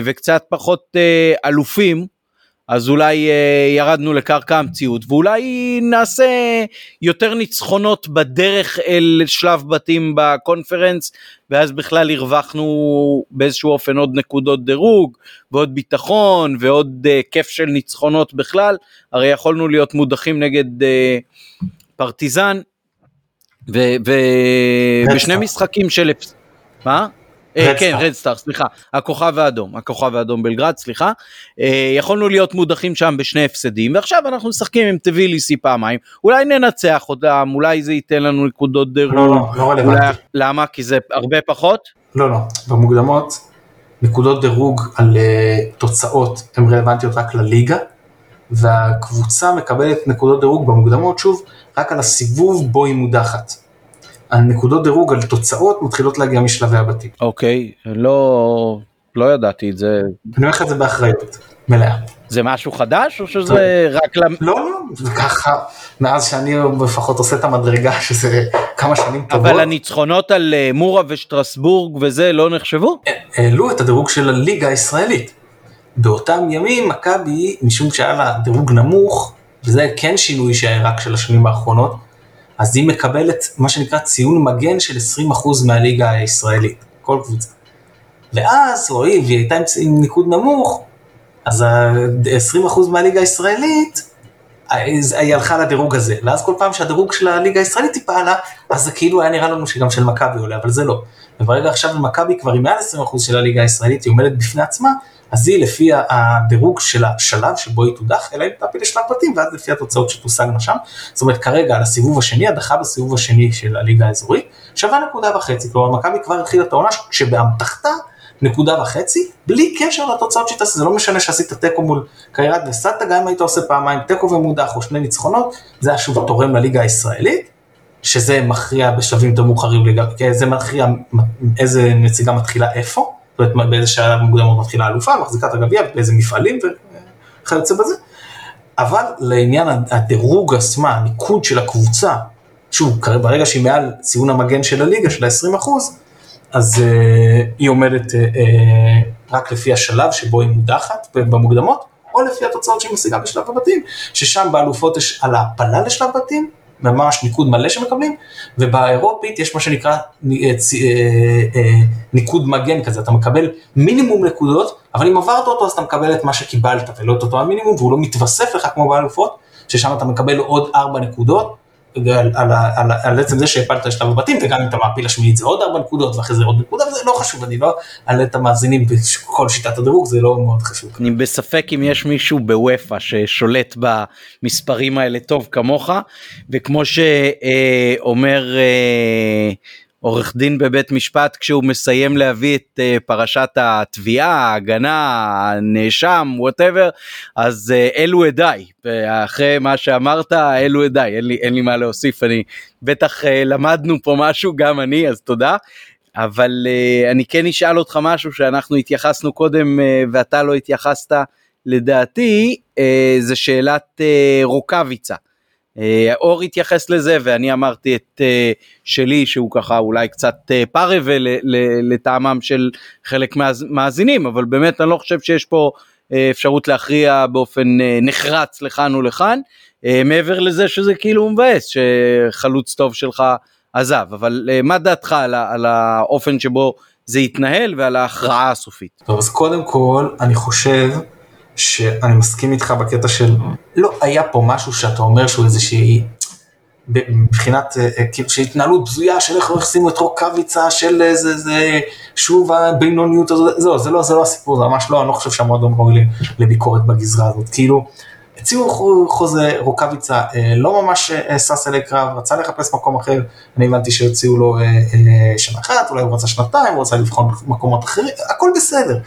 וקצת פחות אלופים, אז אולי אה, ירדנו לקרקע המציאות ואולי נעשה יותר ניצחונות בדרך אל שלב בתים בקונפרנס ואז בכלל הרווחנו באיזשהו אופן עוד נקודות דירוג ועוד ביטחון ועוד אה, כיף של ניצחונות בכלל. הרי יכולנו להיות מודחים נגד אה, פרטיזן ובשני משחקים של... מה? אה, כן, רדסטאר, סליחה, הכוכב האדום, הכוכב האדום בלגרד, סליחה. אה, יכולנו להיות מודחים שם בשני הפסדים, ועכשיו אנחנו משחקים עם טביליסי פעמיים, אולי ננצח אותם, אולי זה ייתן לנו נקודות דירוג. לא, לא, לא רלוונטי. למה? כי זה הרבה פחות? לא, לא, במוקדמות נקודות דירוג על uh, תוצאות הן רלוונטיות רק לליגה, והקבוצה מקבלת נקודות דירוג במוקדמות, שוב, רק על הסיבוב בו היא מודחת. הנקודות דירוג על תוצאות מתחילות להגיע משלבי הבתים. אוקיי, לא, לא ידעתי את זה. אני אומר לך את זה באחריות, מלאה. זה משהו חדש או שזה רק למ... לא, לא, זה ככה, מאז שאני לפחות עושה את המדרגה שזה כמה שנים טובות. אבל הניצחונות על אה, מורה ושטרסבורג וזה לא נחשבו? העלו את הדירוג של הליגה הישראלית. באותם ימים מכבי, משום שהיה לה דירוג נמוך, וזה כן שינוי שהיה רק של השנים האחרונות, אז היא מקבלת מה שנקרא ציון מגן של 20% מהליגה הישראלית, כל קבוצה. ואז, רועי, והיא הייתה עם ניקוד נמוך, אז ה-20% מהליגה הישראלית, היא הלכה לדירוג הזה, ואז כל פעם שהדירוג של הליגה הישראלית היא פעלה, אז זה כאילו היה נראה לנו שגם של מכבי עולה, אבל זה לא. וברגע עכשיו מכבי כבר עם מעל 20% של הליגה הישראלית, היא עומדת בפני עצמה, אז היא לפי הדירוג של השלב שבו היא תודח, אלא אם תעפיל לשלב בתים, ואז לפי התוצאות שתושגנה שם. זאת אומרת, כרגע על הסיבוב השני, הדחה בסיבוב השני של הליגה האזורית, שווה נקודה וחצי, כלומר מכבי כבר התחילה את העונה שבאמתחתה נקודה וחצי, בלי קשר לתוצאות שהיא תעשה, זה לא משנה שעשית תיקו מול קיירת וסטה, גם אם היית עושה פעמיים תיקו ומודח או שני ניצחונות, זה היה שוב תורם לליגה הישראלית, שזה מכריע בשלבים יותר מאוחרים, זה מכריע איזה נציגה מתחילה איפה. זאת אומרת באיזה שלב מוקדמות מתחילה אלופה, מחזיקה את הגביע, באיזה מפעלים וכיוצא בזה. אבל לעניין הדירוג עצמה, הניקוד של הקבוצה, שוב, ברגע שהיא מעל ציון המגן של הליגה, של ה-20 אחוז, אז uh, היא עומדת uh, uh, רק לפי השלב שבו היא מודחת במוקדמות, או לפי התוצאות שהיא משיגה בשלב הבתים, ששם באלופות יש על ההעפלה לשלב בתים, ממש ניקוד מלא שמקבלים, ובאירופית יש מה שנקרא אה, אה, אה, ניקוד מגן כזה, אתה מקבל מינימום נקודות, אבל אם עברת אותו אז אתה מקבל את מה שקיבלת ולא את אותו המינימום, והוא לא מתווסף לך כמו באלופות, ששם אתה מקבל עוד 4 נקודות, על, על, על, על עצם זה שהפלת לשלב הבתים, וגם אם אתה מעפיל לשמינית זה עוד ארבע נקודות, ואחרי זה עוד נקודה, וזה לא חשוב, אני לא אלאה את המאזינים בכל שיטת הדירוג, זה לא מאוד חשוב. אני בספק אם יש מישהו באופ"א ששולט במספרים האלה טוב כמוך, וכמו שאומר אה, עורך דין בבית משפט כשהוא מסיים להביא את אה, פרשת התביעה, ההגנה, הנאשם, whatever, אז אה, אלו עדיי, אחרי מה שאמרת, אלו עדיי, אין אין לי מה להוסיף, אני בטח אה, למדנו פה משהו, גם אני, אז תודה. אבל uh, אני כן אשאל אותך משהו שאנחנו התייחסנו קודם uh, ואתה לא התייחסת, לדעתי, uh, זה שאלת uh, רוקאביצה. אה, אור התייחס לזה ואני אמרתי את אה, שלי שהוא ככה אולי קצת אה, פרווה לטעמם של חלק מהמאזינים אבל באמת אני לא חושב שיש פה אפשרות להכריע באופן נחרץ לכאן ולכאן מעבר לזה שזה כאילו מבאס שחלוץ טוב שלך עזב אבל מה דעתך על, על האופן שבו זה התנהל ועל ההכרעה הסופית. טוב אז קודם כל אני חושב שאני מסכים איתך בקטע של לא היה פה משהו שאתה אומר שהוא איזושהי, מבחינת אה, אה, כאילו שהתנהלות בזויה של איך החסימו את רוקאביצה של איזה זה שוב הבינוניות הזאת, זה לא זה לא הסיפור זה ממש לא אני לא חושב שהמועדון ראוי לביקורת בגזרה הזאת. כאילו הציעו חוזה רוקאביצה, אה, לא ממש אה, שש אלי קרב, רצה לחפש מקום אחר, אני הבנתי שהציעו לו אה, שנה אחת, אולי הוא רצה שנתיים, הוא רצה לבחון מקומות אחרים, הכל בסדר.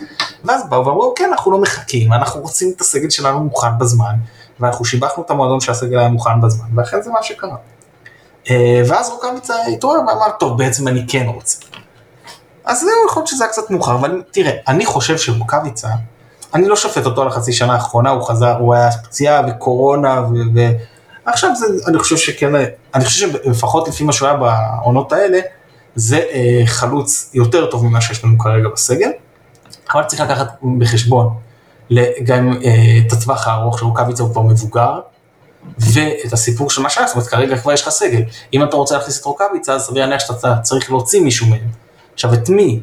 ואז באו ואמרו, כן, אנחנו לא מחכים, אנחנו רוצים את הסגל שלנו מוכן בזמן, ואנחנו שיבחנו את המועדון שהסגל היה מוכן בזמן, ואכן זה מה שקרה. ואז רוקאביצה התעורר ואמר, טוב, בעצם אני כן רוצה. אז זהו, יכול להיות שזה היה קצת מאוחר, אבל תראה, אני חושב שרוקאביצה, אני לא שופט אותו על החצי שנה האחרונה, הוא חזר, הוא היה פציעה וקורונה, ועכשיו זה, אני חושב שכן, אני חושב שלפחות לפי מה שהוא היה בעונות האלה, זה אה, חלוץ יותר טוב ממה שיש לנו כרגע בסגל, אבל צריך לקחת בחשבון גם אה, את הטווח הארוך שרוקאביצה הוא כבר מבוגר, ואת הסיפור של מה שהיה, זאת אומרת כרגע כבר יש לך סגל, אם אתה רוצה להכניס את רוקאביצה, אז סביר להניח שאתה צריך להוציא מישהו מהם. עכשיו את מי?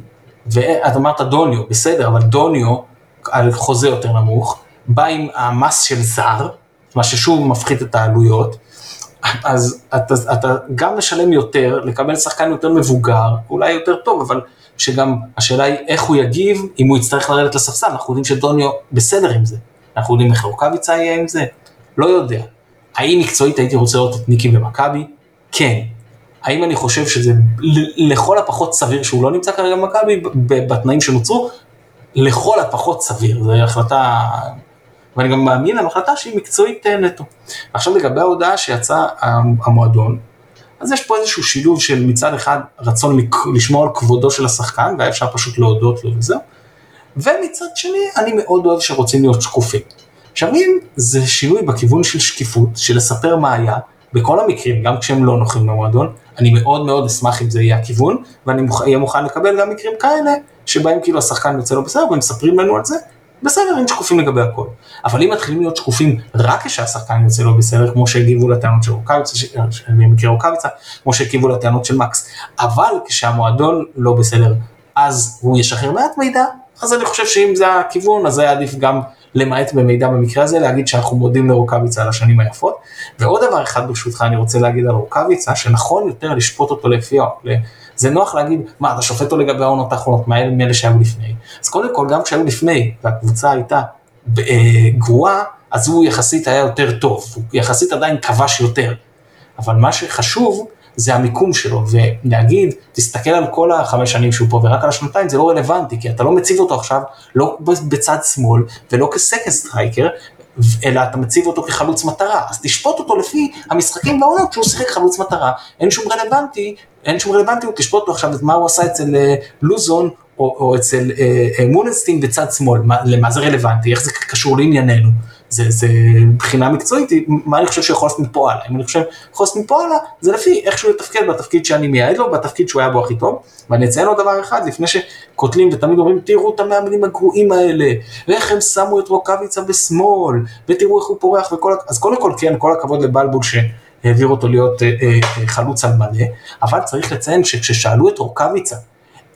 ואת אמרת דוניו, בסדר, אבל דוניו על חוזה יותר נמוך, בא עם המס של זר, מה ששוב מפחית את העלויות, אז אתה, אתה גם משלם יותר, לקבל שחקן יותר מבוגר, אולי יותר טוב, אבל שגם השאלה היא איך הוא יגיב אם הוא יצטרך לרדת לספסל, אנחנו יודעים שדוניו בסדר עם זה, אנחנו יודעים איך רוקאביצה יהיה עם זה, לא יודע. האם מקצועית הייתי רוצה לראות את ניקי במכבי? כן. האם אני חושב שזה לכל הפחות סביר שהוא לא נמצא כרגע במכבי בתנאים שנוצרו? לכל הפחות סביר, זו החלטה, ואני גם מאמין להחלטה שהיא מקצועית אה, נטו. עכשיו לגבי ההודעה שיצא המועדון, אז יש פה איזשהו שילוב של מצד אחד רצון לשמור על כבודו של השחקן, והיה אפשר פשוט להודות לו וזהו, ומצד שני אני מאוד אוהב שרוצים להיות שקופים. עכשיו אם זה שינוי בכיוון של שקיפות, של לספר מה היה, בכל המקרים, גם כשהם לא נוחים במועדון, אני מאוד מאוד אשמח אם זה יהיה הכיוון, ואני אהיה מוכן לקבל גם מקרים כאלה, שבהם כאילו השחקן יוצא לא בסדר, ומספרים לנו על זה, בסדר, הם שקופים לגבי הכל. אבל אם מתחילים להיות שקופים רק כשהשחקן יוצא לא בסדר, כמו שהגיבו לטענות של רוקאביצה, אני מכיר רוקאביצה, כמו שהגיבו לטענות של מקס, אבל כשהמועדון לא בסדר, אז הוא ישחרר מעט מידע, אז אני חושב שאם זה הכיוון, אז היה עדיף גם למעט במידע במקרה הזה, להגיד שאנחנו מודים לרוקאביצה על השנים היפות. ועוד דבר אחד ברשותך אני רוצה להגיד על רוקאביצה, שנכון יותר לשפוט אותו לפי, זה נוח להגיד, מה, אתה שופט אותו לגבי העונות האחרונות, מה מאלה שהיו לפני. אז קודם כל, גם כשהיו לפני, והקבוצה הייתה אה, גרועה, אז הוא יחסית היה יותר טוב, הוא יחסית עדיין כבש יותר. אבל מה שחשוב, זה המיקום שלו, ולהגיד, תסתכל על כל החמש שנים שהוא פה ורק על השנתיים, זה לא רלוונטי, כי אתה לא מציב אותו עכשיו, לא בצד שמאל ולא כ second striker, אלא אתה מציב אותו כחלוץ מטרה, אז תשפוט אותו לפי המשחקים בעונות שהוא שיחק חלוץ מטרה, אין שום רלוונטי, אין שום רלוונטיות, תשפוט אותו עכשיו את מה הוא עשה אצל אה, לוזון או, או אצל אה, אה, מולנסטין בצד שמאל, מה, למה זה רלוונטי, איך זה קשור לענייננו. זה, זה מבחינה מקצועית, מה אני חושב שיכול לעשות מפה הלאה, אם אני חושב שיכול לעשות מפה הלאה, זה לפי איך שהוא יתפקד בתפקיד שאני מייעד לו, בתפקיד שהוא היה בו הכי טוב, ואני אציין עוד דבר אחד, לפני שקוטלים ותמיד אומרים, תראו את המאמנים הגרועים האלה, ואיך הם שמו את רוקאביצה בשמאל, ותראו איך הוא פורח וכל, אז קודם כל כן, כל הכבוד לבלבול שהעביר אותו להיות אה, אה, חלוץ על מלא, אבל צריך לציין שכששאלו את רוקאביצה,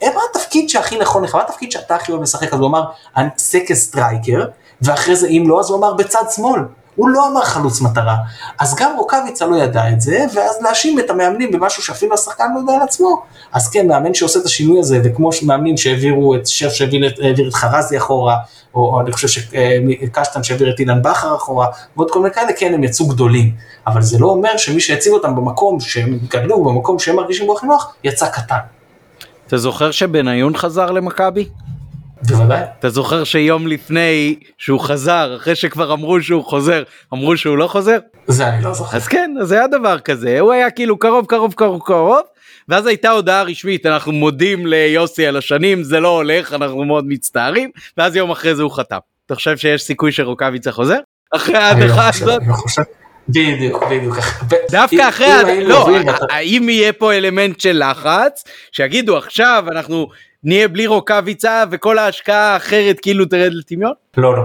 מה התפקיד שהכי נכון לך, מה התפקיד שאתה הכי אוהב לשחק, אז הוא אמר, אני second striker, ואחרי זה אם לא אז הוא אמר בצד שמאל, הוא לא אמר חלוץ מטרה. אז גם רוקאביצה לא ידע את זה, ואז להאשים את המאמנים במשהו שאפילו השחקן לא יודע על עצמו. אז כן, מאמן שעושה את השינוי הזה, וכמו מאמנים שהעבירו את שף שהעביר את חרזי אחורה, או, או אני חושב שקשטן שהעביר את אילן בכר אחורה, ועוד כל מיני כאלה, כן, הם יצאו גדולים. אבל זה לא אומר שמי שהציב אותם במקום שהם גדלו, במקום שהם מרגישים בו הכי נוח, יצא קטן. אתה זוכר שבניון חזר למכבי? בוודאי. אתה זוכר שיום לפני שהוא חזר, אחרי שכבר אמרו שהוא חוזר, אמרו שהוא לא חוזר? זה אני לא זוכר. אז כן, אז היה דבר כזה, הוא היה כאילו קרוב קרוב קרוב קרוב, ואז הייתה הודעה רשמית, אנחנו מודים ליוסי על השנים, זה לא הולך, אנחנו מאוד מצטערים, ואז יום אחרי זה הוא חתם. אתה חושב שיש סיכוי שרוקאביצה חוזר? אחרי ההדחה לא הזאת? בדיוק, בדיוק. דווקא אחרי, לא, האם יהיה פה אלמנט של לחץ, שיגידו עכשיו אנחנו נהיה בלי רוקאביצה וכל ההשקעה האחרת כאילו תרד לטמיון? לא, לא.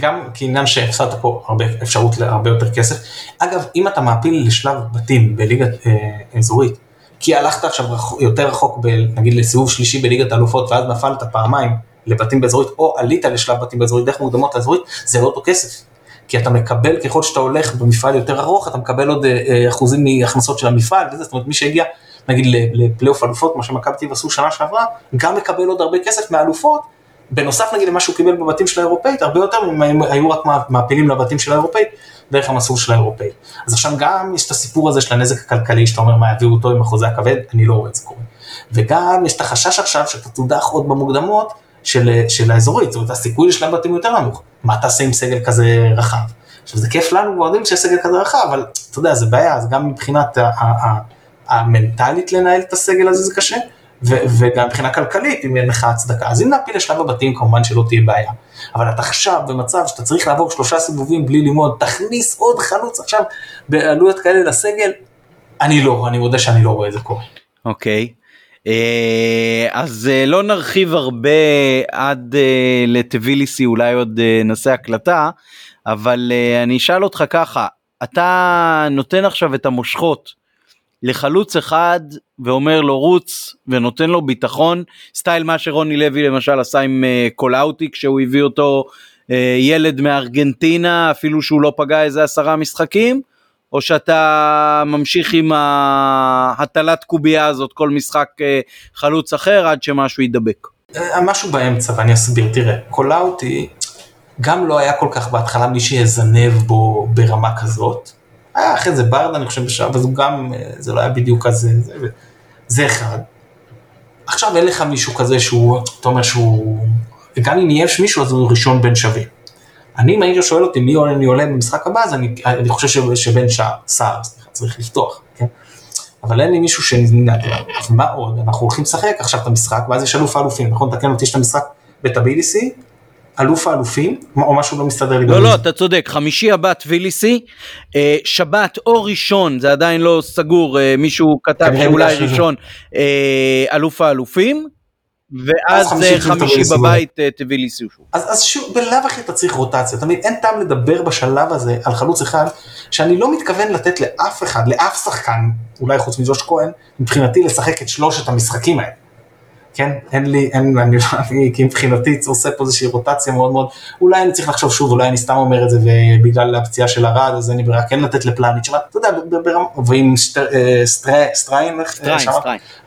גם כעניין שהפסדת פה הרבה אפשרות להרבה יותר כסף. אגב, אם אתה מעפיל לשלב בתים בליגת אה, אזורית, כי הלכת עכשיו יותר רחוק, ב, נגיד לסיבוב שלישי בליגת האלופות, ואז נפלת פעמיים לבתים באזורית, או עלית לשלב בתים באזורית דרך מוקדמות האזורית, זה לא אותו כסף. כי אתה מקבל, ככל שאתה הולך במפעל יותר ארוך, אתה מקבל עוד אה, אה אחוזים מהכנסות של המפעל, וזה, זאת אומרת, מי שהגיע נגיד לפלייאוף אלופות, כמו שמכבי תל עשו שנה שעברה, גם מקבל עוד הרבה כסף מהאלופות, בנוסף נגיד למה שהוא קיבל בבתים של האירופאית, הרבה יותר אם היו רק מעפילים לבתים של האירופאית, דרך המסלול של האירופאית. אז עכשיו גם יש את הסיפור הזה של הנזק הכלכלי, שאתה אומר מה יביאו אותו עם החוזה הכבד, אני לא רואה את זה קורה. וגם יש את החשש עכשיו שאתה תודח עוד במוקדמות של, של האזורית, זאת אומרת הסיכוי לשלם בתים יותר נמוך. מה תעשה עם סגל כזה רחב? עכשיו זה כיף לנו, יודעים שיש סגל כזה רחב, אבל אתה יודע, זה בעיה, אז גם מבחינת המנטלית לנהל את הסגל הזה זה קשה, ו- וגם מבחינה כלכלית אם אין לך הצדקה. אז אם נפיל לשלב הבתים כמובן שלא תהיה בעיה. אבל אתה עכשיו במצב שאתה צריך לעבור שלושה סיבובים בלי ללמוד, תכניס עוד חלוץ עכשיו בעלויות כאלה לסגל, אני לא, אני מודה שאני לא רואה את זה קורה. אוקיי. Okay. אה, אז אה, לא נרחיב הרבה עד אה, לטביליסי אולי עוד נעשה הקלטה אבל אני אשאל אותך ככה אתה נותן עכשיו את המושכות לחלוץ אחד ואומר לו רוץ ונותן לו ביטחון סטייל מה שרוני לוי למשל עשה עם אה, קולאוטי כשהוא הביא אותו אה, ילד מארגנטינה אפילו שהוא לא פגע איזה עשרה משחקים או שאתה ממשיך עם ההטלת קובייה הזאת כל משחק אה, חלוץ אחר עד שמשהו יידבק? אה, משהו באמצע ואני אסביר, תראה, קולאוטי גם לא היה כל כך בהתחלה מי שיזנב בו ברמה כזאת. היה אחרי זה ברדה אני חושב אז הוא גם, אה, זה לא היה בדיוק כזה, זה, זה אחד. עכשיו אין לך מישהו כזה שהוא, אתה אומר שהוא, גם אם יש מישהו אז הוא ראשון בין שווים. אני, אם היית שואל אותי מי עולה, אני עולה במשחק הבא, אז אני, אני חושב שבן שער, סער, צריך לפתוח, כן? אבל אין לי מישהו שנמנעתי, מה עוד? אנחנו הולכים לשחק עכשיו את המשחק, ואז יש אלוף האלופים, נכון? תקן אותי, יש את המשחק בטביליסי, אלוף האלופים, או משהו לא מסתדר לי. לא, לא, אתה צודק, חמישי הבא טביליסי, אה, שבת או ראשון, זה עדיין לא סגור, אה, מישהו כתב שאולי ראשון, אה, אלוף האלופים. ואז חמישי בבית טביליסי שוב. אז שוב, בלאו הכי אתה צריך רוטציה, תמיד אין טעם לדבר בשלב הזה על חלוץ אחד, שאני לא מתכוון לתת לאף אחד, לאף שחקן, אולי חוץ מזוש כהן, מבחינתי לשחק את שלושת המשחקים האלה. כן, אין לי, אין, אני, אני, כי מבחינתי עושה פה איזושהי רוטציה מאוד מאוד, אולי אני צריך לחשוב שוב, אולי אני סתם אומר את זה ובגלל הפציעה של ארד, אז אין לי ברירה כן לתת לפלניץ', אבל אתה יודע, ברמה, ועם אה, סטריין,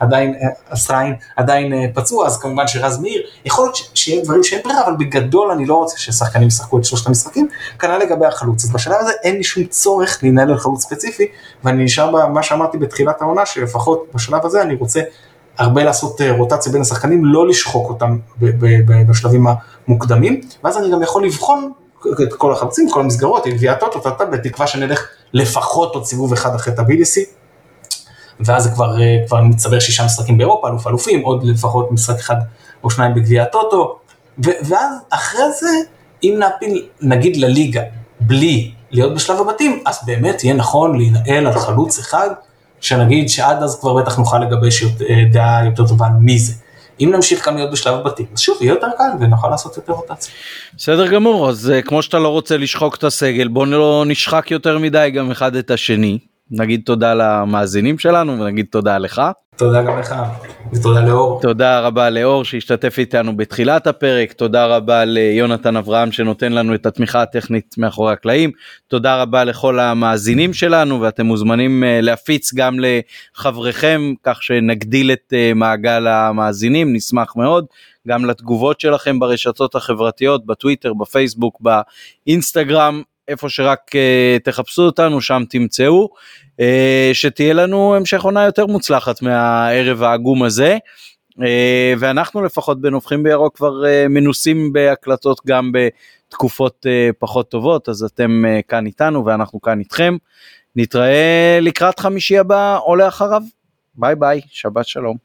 עדיין, אה, סטריין עדיין אה, פצוע, אז כמובן שרז מאיר, יכול להיות שיהיה דברים שאין ברירה, אבל בגדול אני לא רוצה ששחקנים ישחקו את שלושת המשחקים, כנ"ל לגבי החלוץ, אז בשלב הזה אין לי שום צורך להינעל על חלוץ ספציפי, ואני נשאר במה שאמרתי בתחילת העונה, שלפחות בשלב הזה אני רוצה הרבה לעשות אה, רוטציה בין השחקנים, לא לשחוק אותם בשלבים המוקדמים, ואז אני גם יכול לבחון את כל החלוצים, כל המסגרות, את גביעת אוטו, בתקווה שנלך לפחות עוד סיבוב אחד אחרי טביליסי, ואז כבר, אה, כבר מצטבר שישה משחקים באירופה, אלוף אלופים, עוד לפחות משחק אחד או שניים בגביעת אוטו, ואז אחרי זה, אם נעפיל נגיד לליגה, בלי להיות בשלב הבתים, אז באמת יהיה נכון להינעל על חלוץ אחד. שנגיד שעד אז כבר בטח נוכל לגבש אה, דעה יותר טובה מי זה. אם נמשיך גם להיות בשלב הבתים, אז שוב יהיה יותר קל ונוכל לעשות יותר רוטציה. בסדר גמור, אז אה, כמו שאתה לא רוצה לשחוק את הסגל, בוא לא נשחק יותר מדי גם אחד את השני. נגיד תודה למאזינים שלנו ונגיד תודה לך. תודה גם לך ותודה לאור. תודה רבה לאור שהשתתף איתנו בתחילת הפרק, תודה רבה ליונתן אברהם שנותן לנו את התמיכה הטכנית מאחורי הקלעים, תודה רבה לכל המאזינים שלנו ואתם מוזמנים אה, להפיץ גם לחבריכם כך שנגדיל את אה, מעגל המאזינים, נשמח מאוד. גם לתגובות שלכם ברשתות החברתיות, בטוויטר, בפייסבוק, באינסטגרם, איפה שרק uh, תחפשו אותנו שם תמצאו שתהיה לנו המשך עונה יותר מוצלחת מהערב העגום הזה. uh, ואנחנו לפחות בנובחים בירוק כבר uh, מנוסים בהקלטות גם בתקופות פחות טובות אז אתם כאן איתנו ואנחנו כאן איתכם. נתראה לקראת חמישי הבא או לאחריו ביי ביי שבת שלום.